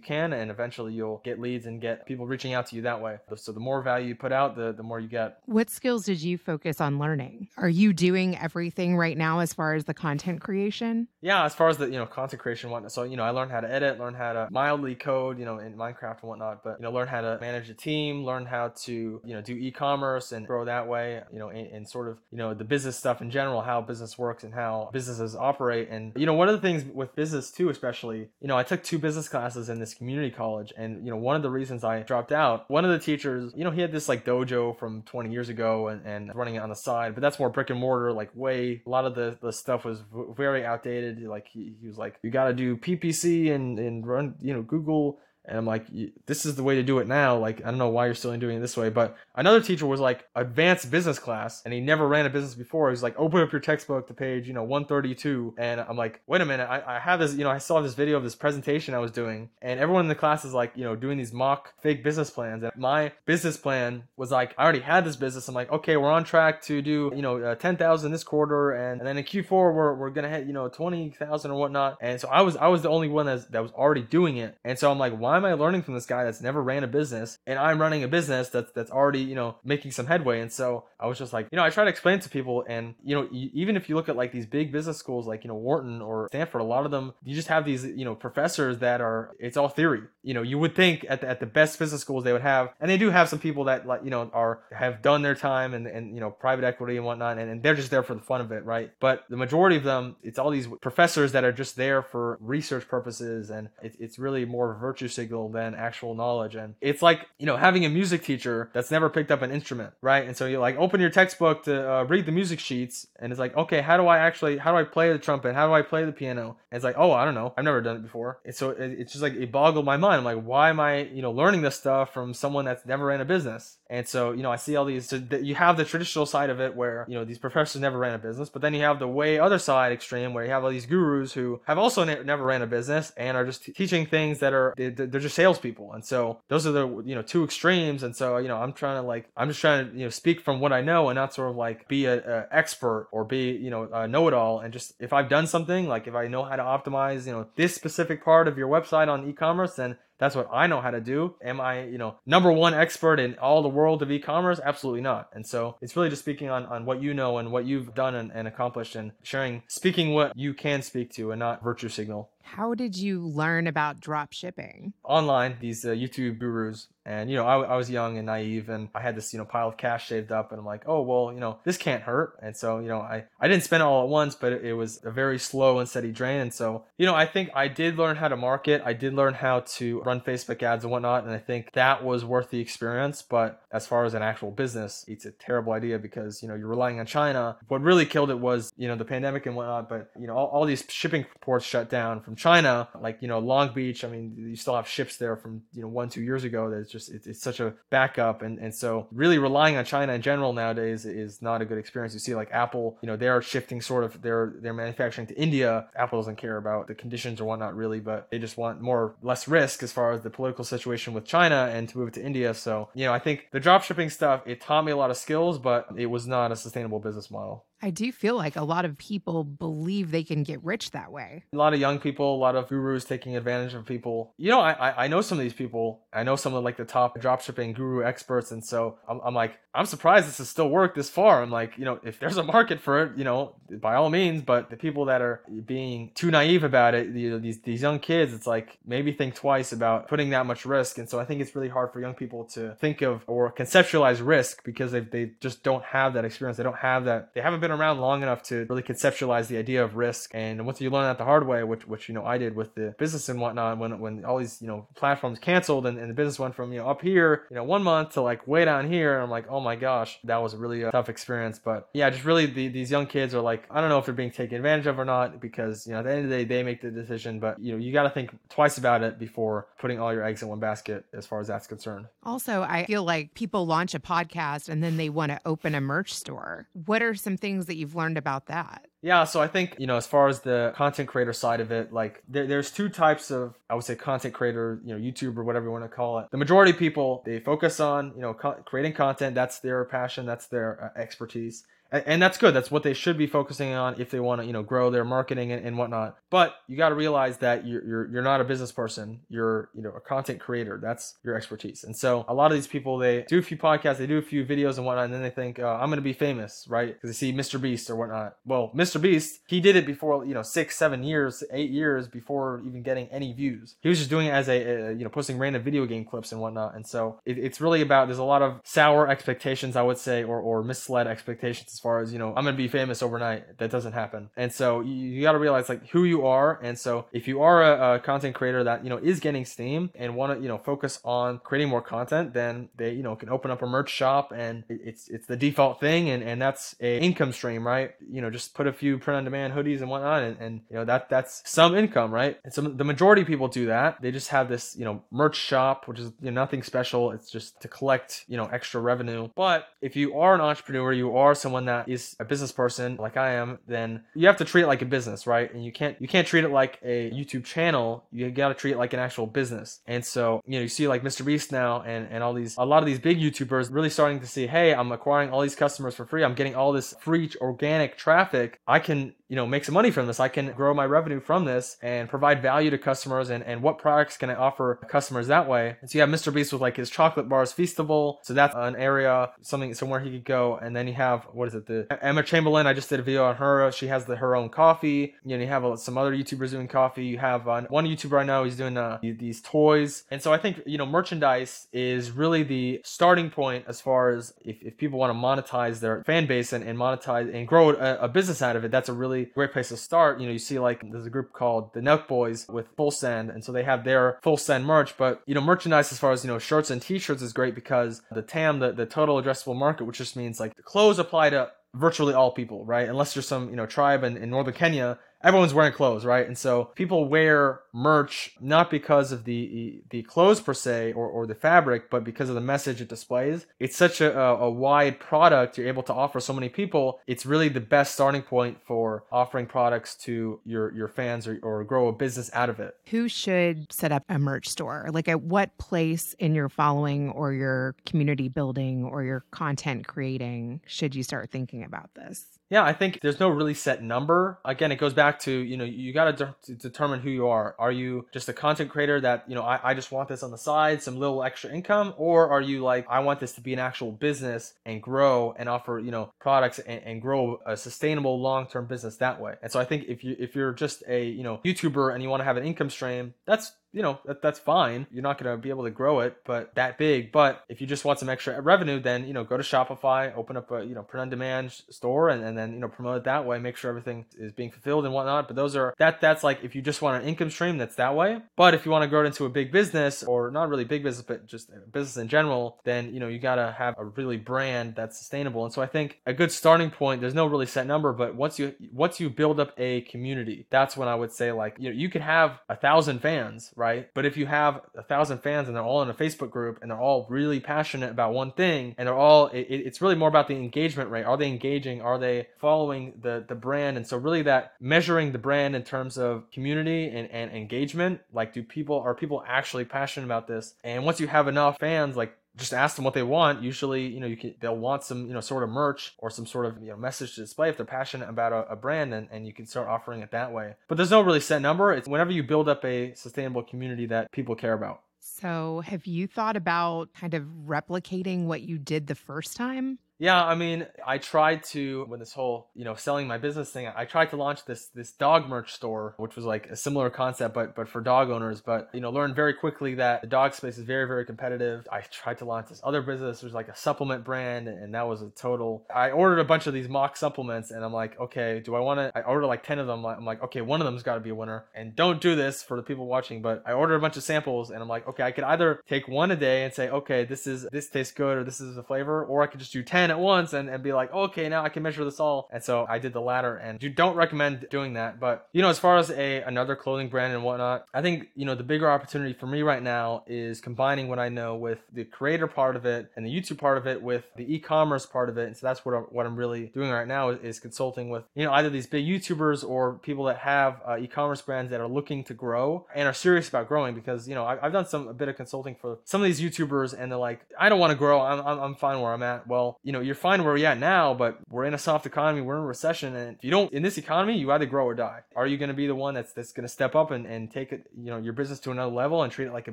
can. And eventually you'll get leads and get people reaching out to you that way. So the more value you put out, the, the more you get. What skills did you focus on learning? Are you doing everything right now as far as the content creation? Yeah, as far as the, you know, content creation whatnot. So, you know, I learned how to edit, learn how to mildly code, you know, in Minecraft and whatnot, but, you know, learn how to manage a team, learn how to, you know, do e-commerce and grow that way, you know, and, and sort of, you know, the business stuff in general, how business works and how businesses operate. And, you know, one of the things with business too, especially, you know, I took two business classes in this community college. And, you know, one of the reasons I dropped out, one of the teachers, you know, he had this like dojo from 20 years ago and, and running it on the side, but that's more brick and mortar, like way, a lot of the, the stuff was very outdated. Like he, he was like, you got to do PPC and, and run, you know, Google and I'm like, this is the way to do it now. Like, I don't know why you're still doing it this way. But another teacher was like, advanced business class, and he never ran a business before. He's like, open up your textbook to page, you know, 132. And I'm like, wait a minute, I, I have this, you know, I saw this video of this presentation I was doing, and everyone in the class is like, you know, doing these mock fake business plans. And my business plan was like, I already had this business. I'm like, okay, we're on track to do, you know, uh, 10,000 this quarter, and, and then in Q4 we're, we're gonna hit, you know, 20,000 or whatnot. And so I was I was the only one that that was already doing it. And so I'm like, why am I learning from this guy that's never ran a business and I'm running a business that's that's already, you know, making some headway. And so I was just like, you know, I try to explain to people and, you know, even if you look at like these big business schools like, you know, Wharton or Stanford, a lot of them, you just have these, you know, professors that are, it's all theory. You know, you would think at the, at the best business schools they would have, and they do have some people that like, you know, are, have done their time and, and you know, private equity and whatnot, and, and they're just there for the fun of it, right? But the majority of them, it's all these professors that are just there for research purposes, and it, it's really more virtue signal than actual knowledge. And it's like, you know, having a music teacher that's never picked up an instrument, right? And so you like open your textbook to uh, read the music sheets, and it's like, okay, how do I actually, how do I play the trumpet? How do I play the piano? And it's like, oh, I don't know, I've never done it before. And so it, it's just like it boggled my mind. I'm like, why am I, you know, learning this stuff from someone that's never ran a business? And so, you know, I see all these, so you have the traditional side of it where, you know, these professors never ran a business, but then you have the way other side extreme where you have all these gurus who have also ne- never ran a business and are just t- teaching things that are, they, they're just salespeople. And so those are the, you know, two extremes. And so, you know, I'm trying to like, I'm just trying to, you know, speak from what I know and not sort of like be a, a expert or be, you know, a know it all. And just, if I've done something, like if I know how to optimize, you know, this specific part of your website on e-commerce, then that's what I know how to do. Am I, you know, number one expert in all the world of e-commerce? Absolutely not. And so it's really just speaking on, on what you know and what you've done and, and accomplished and sharing, speaking what you can speak to and not virtue signal. How did you learn about drop shipping? Online, these uh, YouTube gurus and you know I, I was young and naive and i had this you know pile of cash saved up and i'm like oh well you know this can't hurt and so you know i i didn't spend it all at once but it, was a very slow and steady drain and so you know i think i did learn how to market i did learn how to run facebook ads and whatnot and i think that was worth the experience but as far as an actual business it's a terrible idea because you know you're relying on china what really killed it was you know the pandemic and whatnot but you know all, all these shipping ports shut down from china like you know long beach i mean you still have ships there from you know one two years ago that's just it's, it's such a backup. And, and so really relying on china in general nowadays is not a good experience. You see like apple you know they're shifting sort of their their manufacturing to india. Apple doesn't care about the conditions or whatnot really but they just want more less risk as far as the political situation with china and to move it to india. So you know i think the drop shipping stuff it taught me a lot of skills but it was not a sustainable business model I do feel like a lot of people believe they can get rich that way. a lot of young people, a lot of gurus taking advantage of people. You know, I I- know some of these people. I know some of like the top dropshipping guru experts, and so I'm, I'm like, I'm surprised this has still worked this far. I'm like, you know, if there's a market for it, you know, by all means. But the people that are being too naive about it, you know, these these young kids, it's like maybe think twice about putting that much risk. And so I think it's really hard for young people to think of or conceptualize risk because they they just don't have that experience. They don't have that. They haven't been around long enough to really conceptualize the idea of risk. And once you learn that the hard way, which which you know I did with the business and whatnot, when when all these you know platforms canceled and, and the business went from you know up here you know one month to like way down here, and I'm like, oh my gosh, that was a really uh, tough experience. But yeah, just really the, these young kids are like, I don't know if they're being taken advantage of or not because you know at the end of the day they make the decision, but you know you got to think twice about it before putting all your eggs in one basket as far as that's concerned. Also, I feel like people launch a podcast and then they want to open a merch store. What are some things that you've learned about that? Yeah, so I think, you know, as far as the content creator side of it, like there, there's two types of, I would say, content creator, you know, YouTube or whatever you want to call it. The majority of people, they focus on, you know, co- creating content. That's their passion, that's their uh, expertise. And, that's good. That's what they should be focusing on if they want to, you know, grow their marketing and, and whatnot. But you got to realize that you're, you're you're not a business person. You're you know a content creator. That's your expertise. And so a lot of these people they do a few podcasts, they do a few videos and whatnot, and then they think uh, I'm going to be famous, right? Because they see Mr. Beast or whatnot. Well, Mr. Beast he did it before you know six, seven years, eight years before even getting any views. He was just doing it as a, a you know posting random video game clips and whatnot. And so it, it's really about there's a lot of sour expectations, I would say, or or misled expectations as far as you know I'm to be famous overnight. That doesn't happen. And so you, you got to realize like who you are. And so if you are a, a content creator that you know is getting steam and want to you know focus on creating more content, then they you know can open up a merch shop and it's it's the default thing and and that's a income stream, right? You know just put a few print on demand hoodies and whatnot and, and you know that that's some income, right? And so the majority of people do that. They just have this you know merch shop, which is you know, nothing special. It's just to collect you know extra revenue. But if you are an entrepreneur, you are someone that is a business person like I am, then you have to treat it like a business, right? And you can't you can't treat it like a YouTube channel. You got to treat it like an actual business. And so you know you see like Mr. Beast now and and all these a lot of these big YouTubers really starting to see, hey, I'm acquiring all these customers for free. I'm getting all this free organic traffic. I can you know make some money from this. I can grow my revenue from this and provide value to customers and, and what products can i offer customers that way. And so you have mr beast with like his chocolate bars feastable. So that's an area something somewhere he could go. And then you have what is it the emma chamberlain. I just did a video on her. She has the her own coffee. You know you have uh, some other youtubers doing coffee. You have uh, one youtuber i know he's doing uh, these toys. And so i think you know merchandise is really the starting point as far as if, if people want to monetize their fan base and, and monetize and grow a, a business out of it that's a really great place to start. You know, you see like there's a group called the Nelk Boys with Full Send, and so they have their Full Send merch. But you know, merchandise as far as you know, shirts and T-shirts is great because the TAM, the, the total addressable market, which just means like the clothes apply to virtually all people, right? Unless you're some you know tribe in, in northern Kenya. Everyone's wearing clothes, right? And so people wear merch not because of the the clothes per se or, or the fabric, but because of the message it displays. It's such a, a wide product you're able to offer so many people. It's really the best starting point for offering products to your your fans or, or grow a business out of it. Who should set up a merch store? Like at what place in your following or your community building or your content creating should you start thinking about this? Yeah, I think there's no really set number. Again, it goes back to, you know, you got to de- determine who you are. Are you just a content creator that, you know, I, I just want this on the side, some little extra income? Or are you like, I want this to be an actual business and grow and offer, you know, products and, and grow a sustainable long-term business that way? And so I think if you, if you're just a, you know, YouTuber and you want to have an income stream, that's you know that, that's fine. You're not going to be able to grow it but that big. But if you just want some extra revenue then you know go to shopify open up a you know print on demand store and, and then you know promote it that way make sure everything is being fulfilled and whatnot. But those are that that's like if you just want an income stream that's that way. But if you want to grow it into a big business or not really big business but just business in general then you know you got to have a really brand that's sustainable. And so i think a good starting point there's no really set number but once you once you build up a community that's when i would say like you know you could have a thousand fans right right? But if you have a thousand fans and they're all in a Facebook group and they're all really passionate about one thing and they're all, it, it's really more about the engagement rate. Are they engaging? Are they following the, the brand? And so really that measuring the brand in terms of community and, and engagement, like do people, are people actually passionate about this? And once you have enough fans, like just ask them what they want. Usually, you know, you can they'll want some, you know, sort of merch or some sort of you know message to display if they're passionate about a, a, brand, and, and you can start offering it that way. But there's no really set number. It's whenever you build up a sustainable community that people care about. So, have you thought about kind of replicating what you did the first time? Yeah, I mean, I tried to when this whole you know selling my business thing. I tried to launch this this dog merch store, which was like a similar concept, but but for dog owners. But you know, learned very quickly that the dog space is very very competitive. I tried to launch this other business, was like a supplement brand, and that was a total. I ordered a bunch of these mock supplements, and I'm like, okay, do I want to? I ordered like ten of them. I'm like, okay, one of them's got to be a winner. And don't do this for the people watching, but I ordered a bunch of samples, and I'm like, okay, I could either take one a day and say, okay, this is this tastes good, or this is the flavor, or I could just do ten at once and, and be like, okay, now I can measure this all. And so I did the latter and you don't recommend doing that. But, you know, as far as a another clothing brand and whatnot, I think, you know, the bigger opportunity for me right now is combining what I know with the creator part of it and the YouTube part of it with the e-commerce part of it. And so that's what I'm, what I'm really doing right now is, is consulting with, you know, either these big YouTubers or people that have uh, e-commerce brands that are looking to grow and are serious about growing because, you know, I, have done some a bit of consulting for some of these YouTubers and they're like, I don't want to grow. I'm, I'm, I'm fine where I'm at. Well, you know, you're fine where we're at now, but we're in a soft economy, we're in a recession, and if you don't in this economy, you either grow or die. Are you going to be the one that's that's going to step up and, and take it, you know, your business to another level and treat it like a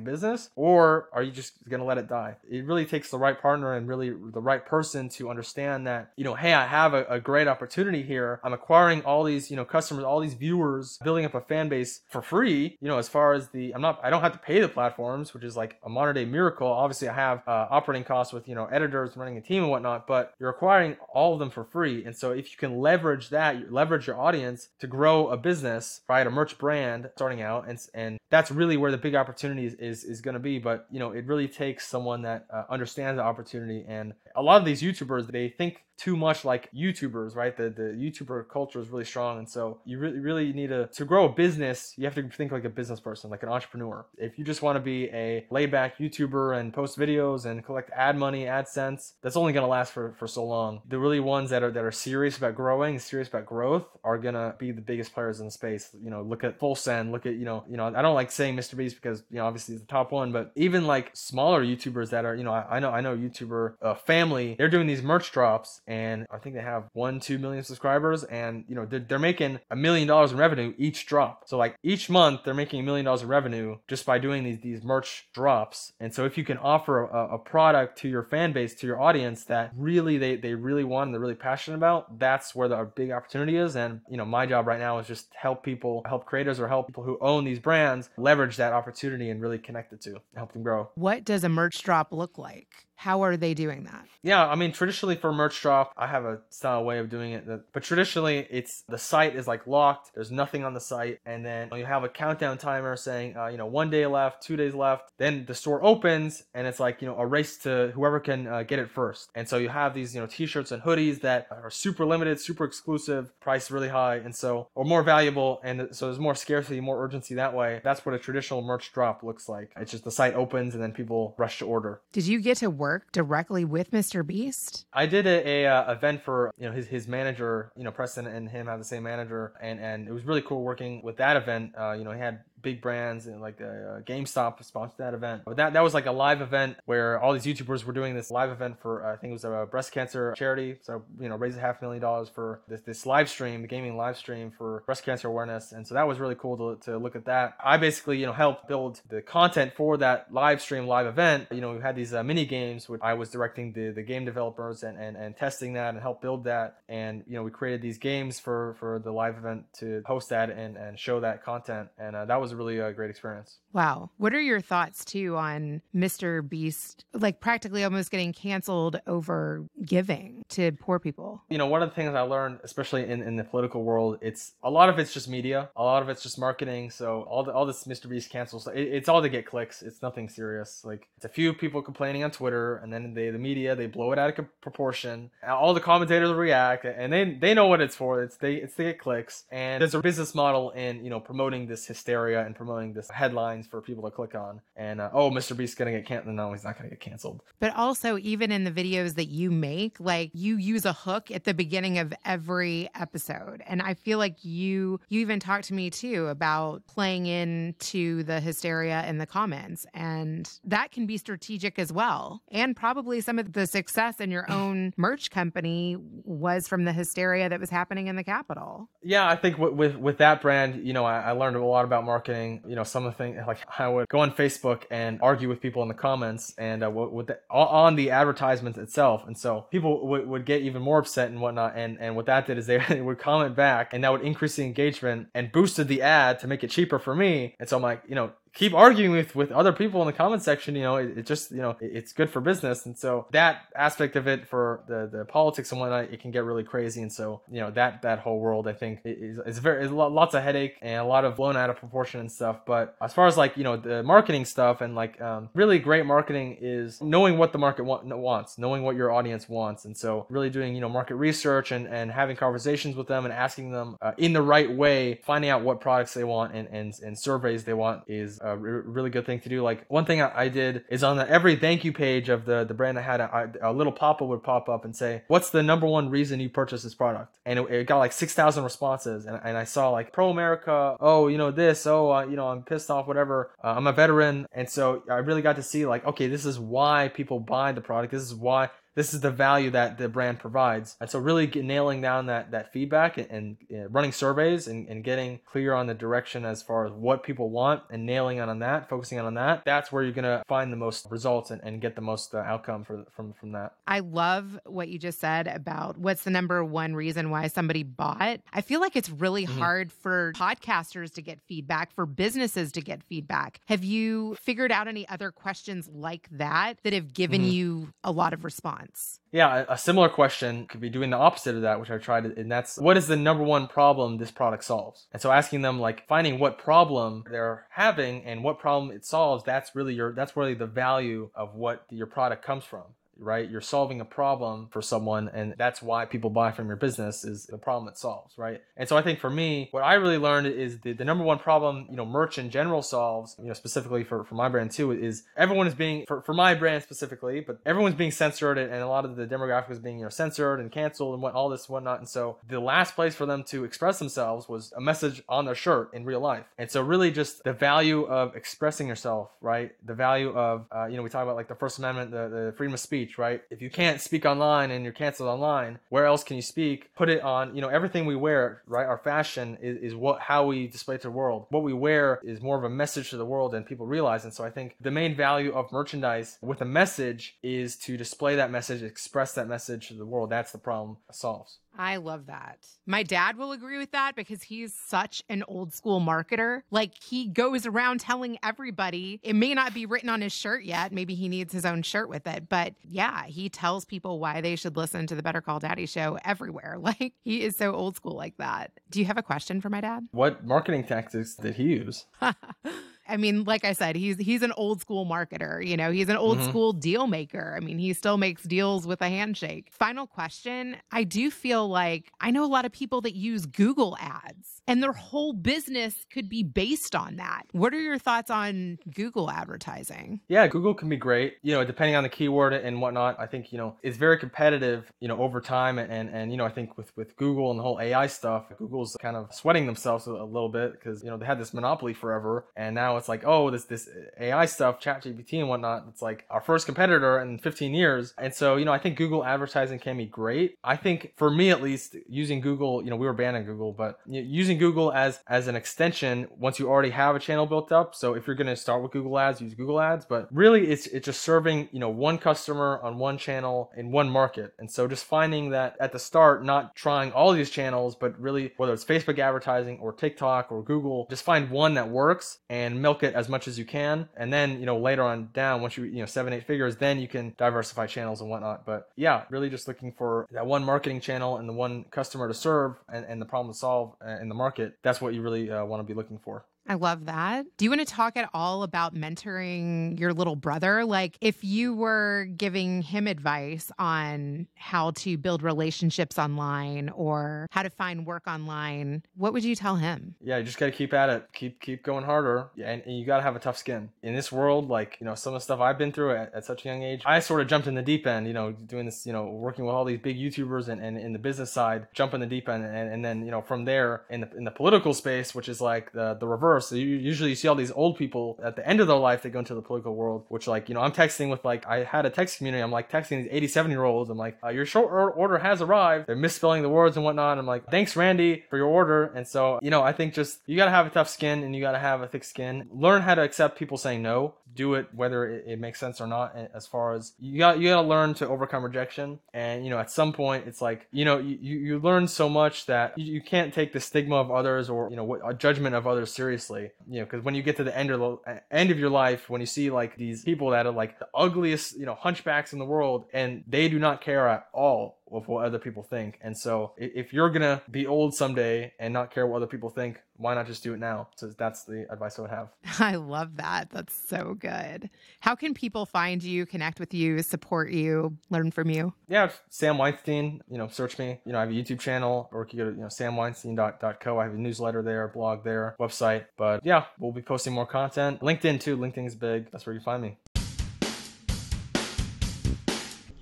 business, or are you just going to let it die? It really takes the right partner and really the right person to understand that, you know, hey, I have a, a great opportunity here. I'm acquiring all these, you know, customers, all these viewers, building up a fan base for free. You know, as far as the, I'm not, I don't have to pay the platforms, which is like a modern day miracle. Obviously, I have uh, operating costs with, you know, editors running a team and whatnot, but you're acquiring all of them for free. And so if you can leverage that, leverage your audience to grow a business, right, a merch brand starting out, and and that's really where the big opportunity is is, is going to be. But you know, it really takes someone that uh, understands the opportunity. And a lot of these YouTubers, they think too much like YouTubers, right? The the YouTuber culture is really strong, and so you really really need to to grow a business. You have to think like a business person, like an entrepreneur. If you just want to be a laid back YouTuber and post videos and collect ad money, AdSense, that's only gonna last for for so long. The really ones that are that are serious about growing, serious about growth, are gonna be the biggest players in the space. You know, look at Full Send, look at you know you know I don't like saying Mr. Beast because you know obviously he's the top one, but even like smaller YouTubers that are you know I, I know I know YouTuber uh, family, they're doing these merch drops and I think they have one, two million subscribers, and you know they're, they're making a million dollars in revenue each drop. So like each month they're making a million dollars in revenue just by doing these these merch drops. And so if you can offer a, a product to your fan base, to your audience that really they they really want and they're really passionate about, that's where the big opportunity is. And you know my job right now is just help people, help creators, or help people who own these brands leverage that opportunity and really connect the two, help them grow. What does a merch drop look like? How are they doing that? Yeah, I mean, traditionally for merch drop, I have a style way of doing it. That, but traditionally, it's the site is like locked. There's nothing on the site, and then you have a countdown timer saying, uh, you know, one day left, two days left. Then the store opens, and it's like you know a race to whoever can uh, get it first. And so you have these you know t-shirts and hoodies that are super limited, super exclusive, price really high, and so or more valuable, and so there's more scarcity, more urgency that way. That's what a traditional merch drop looks like. It's just the site opens, and then people rush to order. Did you get to work directly with Mr. Beast? I did a, a uh, event for you know his his manager, you know Preston and him have the same manager, and and it was really cool working with that event. Uh, you know he had big brands and like uh, GameStop sponsored that event. But that that was like a live event where all these YouTubers were doing this live event for uh, I think it was a breast cancer charity. So you know raise a half million dollars for this this live stream, the gaming live stream for breast cancer awareness, and so that was really cool to to look at that. I basically you know helped build the content for that live stream live event. You know we had these uh, mini games which I was directing the the game developers and and and testing that and help build that, and you know we created these games for for the live event to host that and and show that content, and uh, that was a really uh, great experience. Wow. What are your thoughts too on Mr. Beast, like practically almost getting canceled over giving to poor people? You know, one of the things I learned, especially in, in the political world, it's a lot of it's just media, a lot of it's just marketing. So all the all this Mr. Beast cancels, it, it's all to get clicks. It's nothing serious. Like it's a few people complaining on Twitter, and then they the media they blow it out of proportion. All the commentators react, and they they know what it's for. It's they it's to get clicks, and there's a business model in you know promoting this hysteria and promoting this headlines for people to click on. And uh, oh, Mr. Beast's gonna get canceled. No, he's not gonna get canceled. But also, even in the videos that you make, like you use a hook at the beginning of every episode, and I feel like you you even talked to me too about playing into the hysteria in the comments, and that can be strategic as well. And probably some of the success in your own merch company was from the hysteria that was happening in the Capitol. Yeah, I think with with, with that brand, you know, I, I learned a lot about marketing. You know, some of the things like I would go on Facebook and argue with people in the comments and uh, with the, on the advertisements itself, and so people would, would get even more upset and whatnot. And and what that did is they would comment back, and that would increase the engagement and boosted the ad to make it cheaper for me. And so I'm like, you know, keep arguing with with other people in the comment section you know it, it just you know it, it's good for business. And so that aspect of it for the the politics and whatnot it can get really crazy. And so you know that that whole world i think is, is very is lots of headache and a lot of blown out of proportion and stuff. But as far as like you know the marketing stuff and like um, really great marketing is knowing what the market wa- wants knowing what your audience wants. And so really doing you know market research and and having conversations with them and asking them uh, in the right way finding out what products they want and and, and surveys they want is a really good thing to do. Like one thing I, I did is on the, every thank you page of the the brand I had, a, a little pop up would pop up and say, "What's the number one reason you purchased this product?" And it, it got like six thousand responses, and, and I saw like pro America, oh you know this, oh uh, you know I'm pissed off, whatever. Uh, I'm a veteran, and so I really got to see like, okay, this is why people buy the product. This is why this is the value that the brand provides. And so really get, nailing down that that feedback and, and running surveys and, and getting clear on the direction as far as what people want and nailing on that, focusing on that, that's where you're going to find the most results and, and get the most uh, outcome for, from, from that. I love what you just said about what's the number one reason why somebody bought. I feel like it's really mm-hmm. hard for podcasters to get feedback, for businesses to get feedback. Have you figured out any other questions like that that have given mm-hmm. you a lot of response? Yeah, a, similar question could be doing the opposite of that, which I tried, and that's what is the number one problem this product solves? And so asking them like finding what problem they're having and what problem it solves. That's really your that's really the value of what your product comes from right? You're solving a problem for someone, and that's why people buy from your business is the problem it solves, right? And so I think for me, what I really learned is the, the number one problem, you know, merch in general solves, you know, specifically for, for my brand too, is everyone is being, for, for my brand specifically, but everyone's being censored and, and a lot of the demographic is being, you know, censored and canceled and what all this whatnot. And so the last place for them to express themselves was a message on their shirt in real life. And so really just the value of expressing yourself, right? The value of, uh, you know, we talk about like the First Amendment, the, the freedom of speech, speech, right? If you can't speak online and you're canceled online, where else can you speak? Put it on, you know, everything we wear, right? Our fashion is, is what how we display to the world. What we wear is more of a message to the world than people realize. And so I think the main value of merchandise with a message is to display that message, express that message to the world. That's the problem solves. I love that. My dad will agree with that because he's such an old school marketer. Like he goes around telling everybody, it may not be written on his shirt yet. Maybe he needs his own shirt with it. But yeah, he tells people why they should listen to the Better Call Daddy show everywhere. Like he is so old school like that. Do you have a question for my dad? What marketing tactics did he use? I mean, like I said, he's he's an old school marketer. You know, he's an old Mhm. school deal maker. I mean, he still makes deals with a handshake. Final question. I do feel like I know a lot of people that use Google ads and their whole business could be based on that. What are your thoughts on Google advertising? Yeah, Google can be great. You know, depending on the keyword and whatnot. I think you know it's very competitive. You know, over time, and and you know, I think with with Google and the whole AI stuff, Google's kind of sweating themselves a little bit because you know they had this monopoly forever, and now it's like, oh, this this AI stuff, ChatGPT and whatnot. It's like our first competitor in 15 years, and so you know, I think Google advertising can be great. I think for me at least, using Google, you know, we were banned on Google, but using Google as as an extension once you already have a channel built up. So if you're going to start with Google Ads, use Google Ads. But really, it's it's just serving you know one customer on one channel in one market. And so just finding that at the start, not trying all these channels, but really whether it's Facebook advertising or TikTok or Google, just find one that works and milk it as much as you can. And then you know later on down, once you you know seven eight figures, then you can diversify channels and whatnot. But yeah, really just looking for that one marketing channel and the one customer to serve and, and the problem to solve uh, in the market. That's what you really uh, want to be looking for. I love that. Do you want to talk at all about mentoring your little brother? Like, if you were giving him advice on how to build relationships online or how to find work online, what would you tell him? Yeah, you just got to keep at it. Keep keep going harder. And, and you got to have a tough skin. In this world, like, you know, some of the stuff I've been through at, at such a young age, I sort of jumped in the deep end, you know, doing this, you know, working with all these big YouTubers and, and in the business side, jump in the deep end. And, and then, you know, from there in the, in the political space, which is like the, the reverse. So you usually you see all these old people at the end of their life, they go into the political world, which like, you know, I'm texting with like, I had a text community. I'm like texting these 87 year olds. I'm like, uh, your short order has arrived. They're misspelling the words and whatnot. I'm like, thanks, Randy, for your order. And so, you know, I think just you got to have a tough skin and you got to have a thick skin. Learn how to accept people saying no. Do it whether it, it makes sense or not. As far as you got, you got to learn to overcome rejection. And you know, at some point, it's like you know, you, you learn so much that you, you can't take the stigma of others or you know, what, a judgment of others seriously. You know, because when you get to the end of the end of your life, when you see like these people that are like the ugliest, you know, hunchbacks in the world, and they do not care at all of what other people think. And so if you're gonna be old someday and not care what other people think, why not just do it now? So that's the advice I would have. I love that. That's so good. How can people find you, connect with you, support you, learn from you? Yeah, Sam Weinstein, you know, search me. You know, I have a YouTube channel or you can go to, you know, samweinstein.co. I have a newsletter there, blog there, website. But yeah, we'll be posting more content. LinkedIn too. LinkedIn's big. That's where you find me.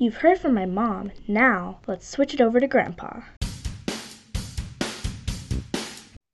You've heard from my mom. Now, let's switch it over to Grandpa.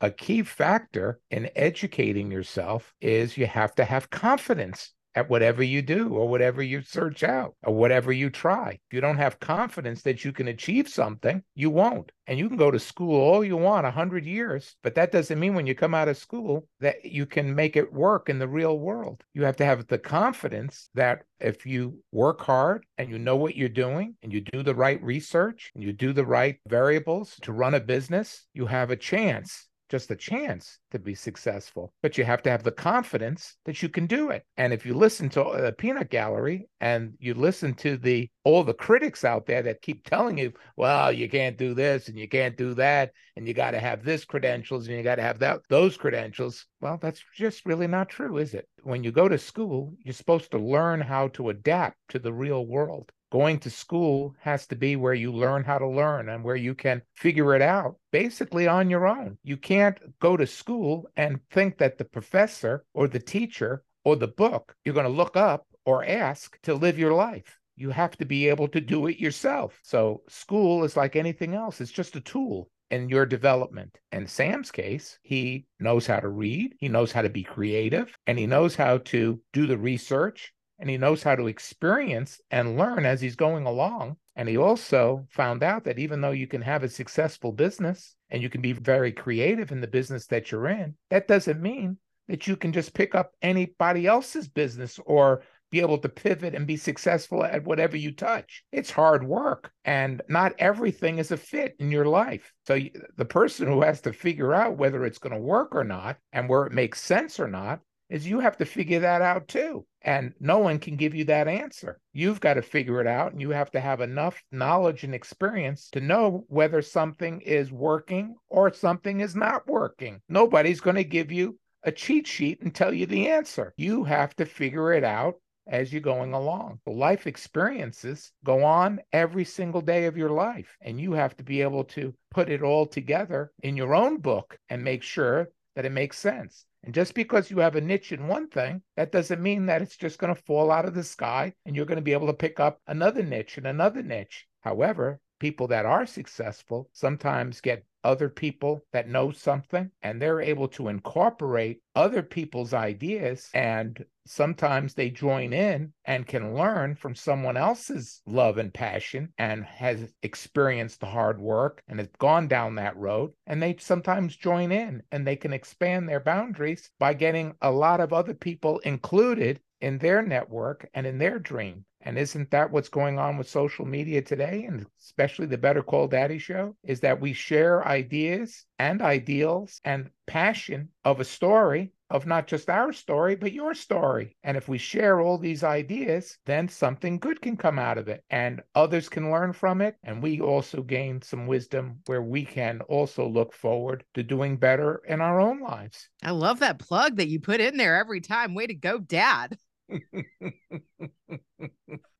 A key factor in educating yourself is you have to have confidence at whatever you do or whatever you search out or whatever you try. If you don't have confidence that you can achieve something, you won't. And you can go to school all you want, a hundred years, but that doesn't mean when you come out of school that you can make it work in the real world. You have to have the confidence that if you work hard and you know what you're doing and you do the right research and you do the right variables to run a business, you have a chance just a chance to be successful, but you have to have the confidence that you can do it. And if you listen to uh, the peanut gallery and you listen to the all the critics out there that keep telling you, well, you can't do this and you can't do that and you got to have this credentials and you got to have that those credentials, well, that's just really not true, is it? When you go to school, you're supposed to learn how to adapt to the real world going to school has to be where you learn how to learn and where you can figure it out basically on your own. You can't go to school and think that the professor or the teacher or the book you're going to look up or ask to live your life. You have to be able to do it yourself. So, school is like anything else, it's just a tool in your development. In Sam's case, he knows how to read, he knows how to be creative, and he knows how to do the research and he knows how to experience and learn as he's going along. And he also found out that even though you can have a successful business and you can be very creative in the business that you're in, that doesn't mean that you can just pick up anybody else's business or be able to pivot and be successful at whatever you touch. It's hard work, and not everything is a fit in your life. So the person who has to figure out whether it's going to work or not and where it makes sense or not is you have to figure that out too. And no one can give you that answer. You've got to figure it out, and you have to have enough knowledge and experience to know whether something is working or something is not working. Nobody's going to give you a cheat sheet and tell you the answer. You have to figure it out as you're going along. The life experiences go on every single day of your life, and you have to be able to put it all together in your own book and make sure that it makes sense. And just because you have a niche in one thing, that doesn't mean that it's just going to fall out of the sky and you're going to be able to pick up another niche and another niche. However, people that are successful sometimes get other people that know something and they're able to incorporate other people's ideas and sometimes they join in and can learn from someone else's love and passion and has experienced the hard work and has gone down that road. And they sometimes join in and they can expand their boundaries by getting a lot of other people included in their network and in their dream and isn't that what's going on with social media today, and especially the Better Call Daddy show? Is that we share ideas and ideals and passion of a story of not just our story, but your story. And if we share all these ideas, then something good can come out of it and others can learn from it. And we also gain some wisdom where we can also look forward to doing better in our own lives. I love that plug that you put in there every time. Way to go, Dad.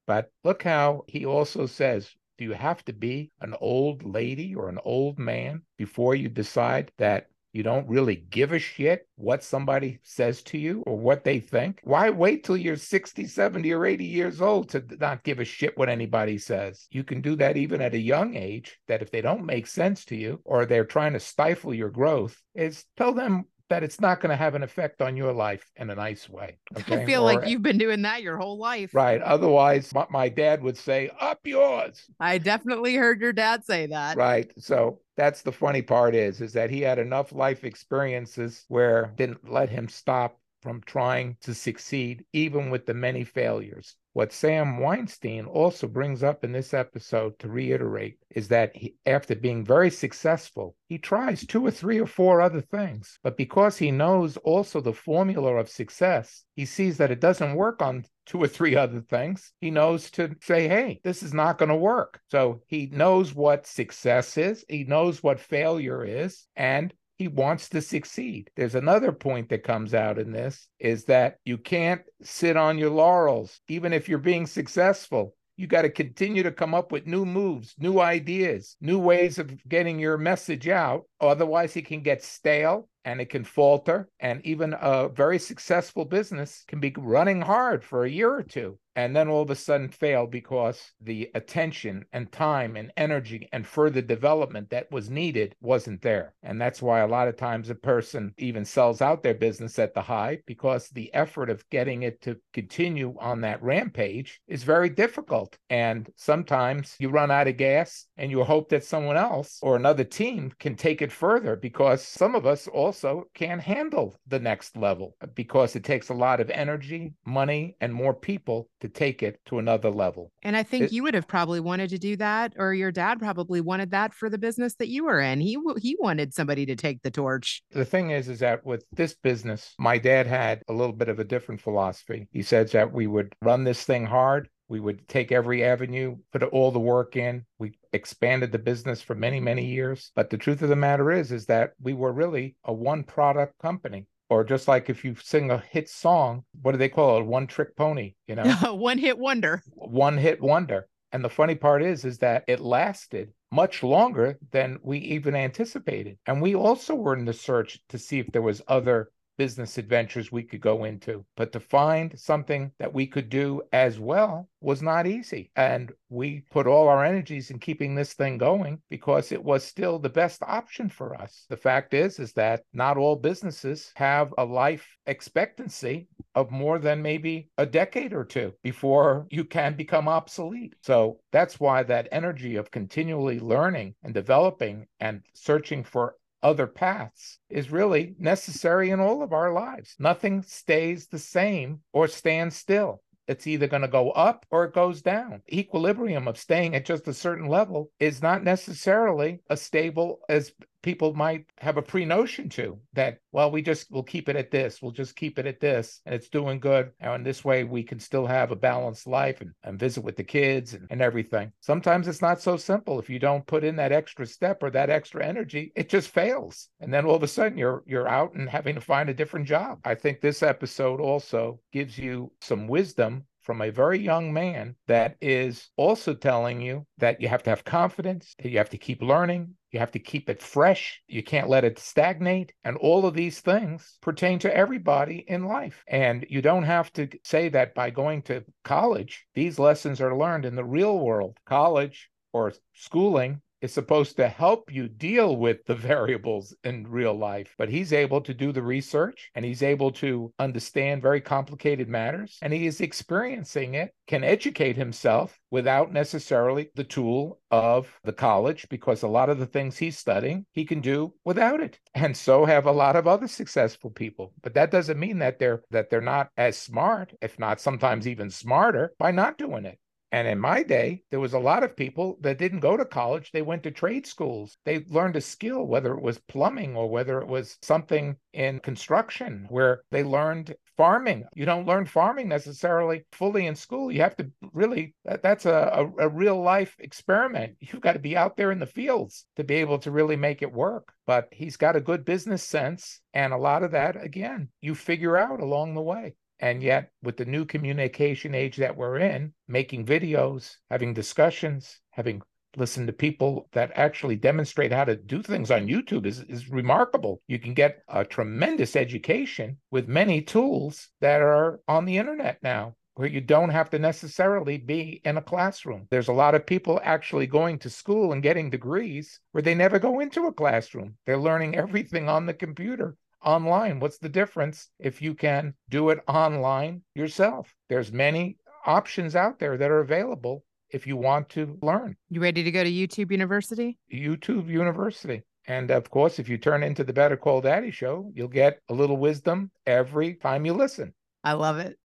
but look how he also says, do you have to be an old lady or an old man before you decide that you don't really give a shit what somebody says to you or what they think? Why wait till you're 60, 70, or 80 years old to not give a shit what anybody says? You can do that even at a young age, that if they don't make sense to you or they're trying to stifle your growth, is tell them that it's not going to have an effect on your life in a nice way. Okay? I feel or, like you've been doing that your whole life. Right. Otherwise, my, my, dad would say, up yours. I definitely heard your dad say that. Right. So that's the funny part is, is that he had enough life experiences where didn't let him stop from trying to succeed, even with the many failures. What Sam Weinstein also brings up in this episode to reiterate is that he, after being very successful, he tries two or three or four other things. But because he knows also the formula of success, he sees that it doesn't work on two or three other things. He knows to say, hey, this is not going to work. So he knows what success is, he knows what failure is, and he wants to succeed. There's another point that comes out in this is that you can't sit on your laurels even if you're being successful. You got to continue to come up with new moves, new ideas, new ways of getting your message out. Otherwise, it can get stale and it can falter. And even a very successful business can be running hard for a year or two and then all of a sudden fail because the attention and time and energy and further development that was needed wasn't there. And that's why a lot of times a person even sells out their business at the high because the effort of getting it to continue on that rampage is very difficult. And sometimes you run out of gas and you hope that someone else or another team can take it further because some of us also can't handle the next level because it takes a lot of energy, money, and more people to take it to another level. And I think it, you would have probably wanted to do that, or your dad probably wanted that for the business that you were in. He he wanted somebody to take the torch. The thing is, is that with this business, my dad had a little bit of a different philosophy. He says that we would run this thing hard. We would take every avenue, put all the work in. We expanded the business for many, many years. But the truth of the matter is, is that we were really a one product company or just like if you sing a hit song, what do they call it? One trick pony, you know? one hit wonder. One hit wonder. And the funny part is, is that it lasted much longer than we even anticipated. And we also were in the search to see if there was other business adventures we could go into. But to find something that we could do as well was not easy. And we put all our energies in keeping this thing going because it was still the best option for us. The fact is is that not all businesses have a life expectancy of more than maybe a decade or two before you can become obsolete. So that's why that energy of continually learning and developing and searching for other paths is really necessary in all of our lives. Nothing stays the same or stands still. It's either going to go up or it goes down. Equilibrium of staying at just a certain level is not necessarily as stable as people might have a pre-notion to that well we just will keep it at this we'll just keep it at this and it's doing good. And this way we can still have a balanced life and, and visit with the kids and, and everything. Sometimes it's not so simple. If you don't put in that extra step or that extra energy it just fails. And then all of a sudden you're you're out and having to find a different job. I think this episode also gives you some wisdom from a very young man that is also telling you that you have to have confidence, that you have to keep learning, you have to keep it fresh, you can't let it stagnate. And all of these things pertain to everybody in life. And you don't have to say that by going to college, these lessons are learned in the real world. College or schooling is supposed to help you deal with the variables in real life. But he's able to do the research and he's able to understand very complicated matters and he is experiencing it, can educate himself without necessarily the tool of the college because a lot of the things he's studying he can do without it and so have a lot of other successful people but that doesn't mean that they're that they're not as smart if not sometimes even smarter by not doing it and in my day, there was a lot of people that didn't go to college. They went to trade schools. They learned a skill, whether it was plumbing or whether it was something in construction where they learned farming. You don't learn farming necessarily fully in school. You have to really, that, that's a, a, a real life experiment. You've got to be out there in the fields to be able to really make it work. But he's got a good business sense. And a lot of that, again, you figure out along the way. And yet, with the new communication age that we're in, making videos, having discussions, having listened to people that actually demonstrate how to do things on YouTube is, is remarkable. You can get a tremendous education with many tools that are on the internet now where you don't have to necessarily be in a classroom. There's a lot of people actually going to school and getting degrees where they never go into a classroom. They're learning everything on the computer online. What's the difference if you can do it online yourself? There's many options out there that are available if you want to learn. You ready to go to YouTube University? YouTube University. And of course, if you turn into the Better Call Daddy show, you'll get a little wisdom every time you listen. I love it.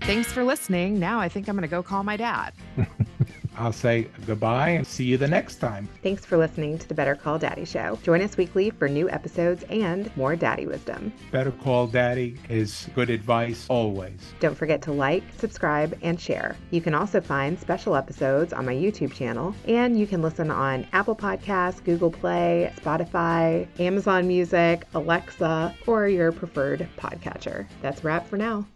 Thanks for listening. Now I think I'm going to go call my dad. I'll say goodbye and see you the next time. Thanks for listening to the Better Call Daddy Show. Join us weekly for new episodes and more daddy wisdom. Better Call Daddy is good advice always. Don't forget to like, subscribe, and share. You can also find special episodes on my YouTube channel, and you can listen on Apple Podcasts, Google Play, Spotify, Amazon Music, Alexa, or your preferred podcatcher. That's a wrap for now.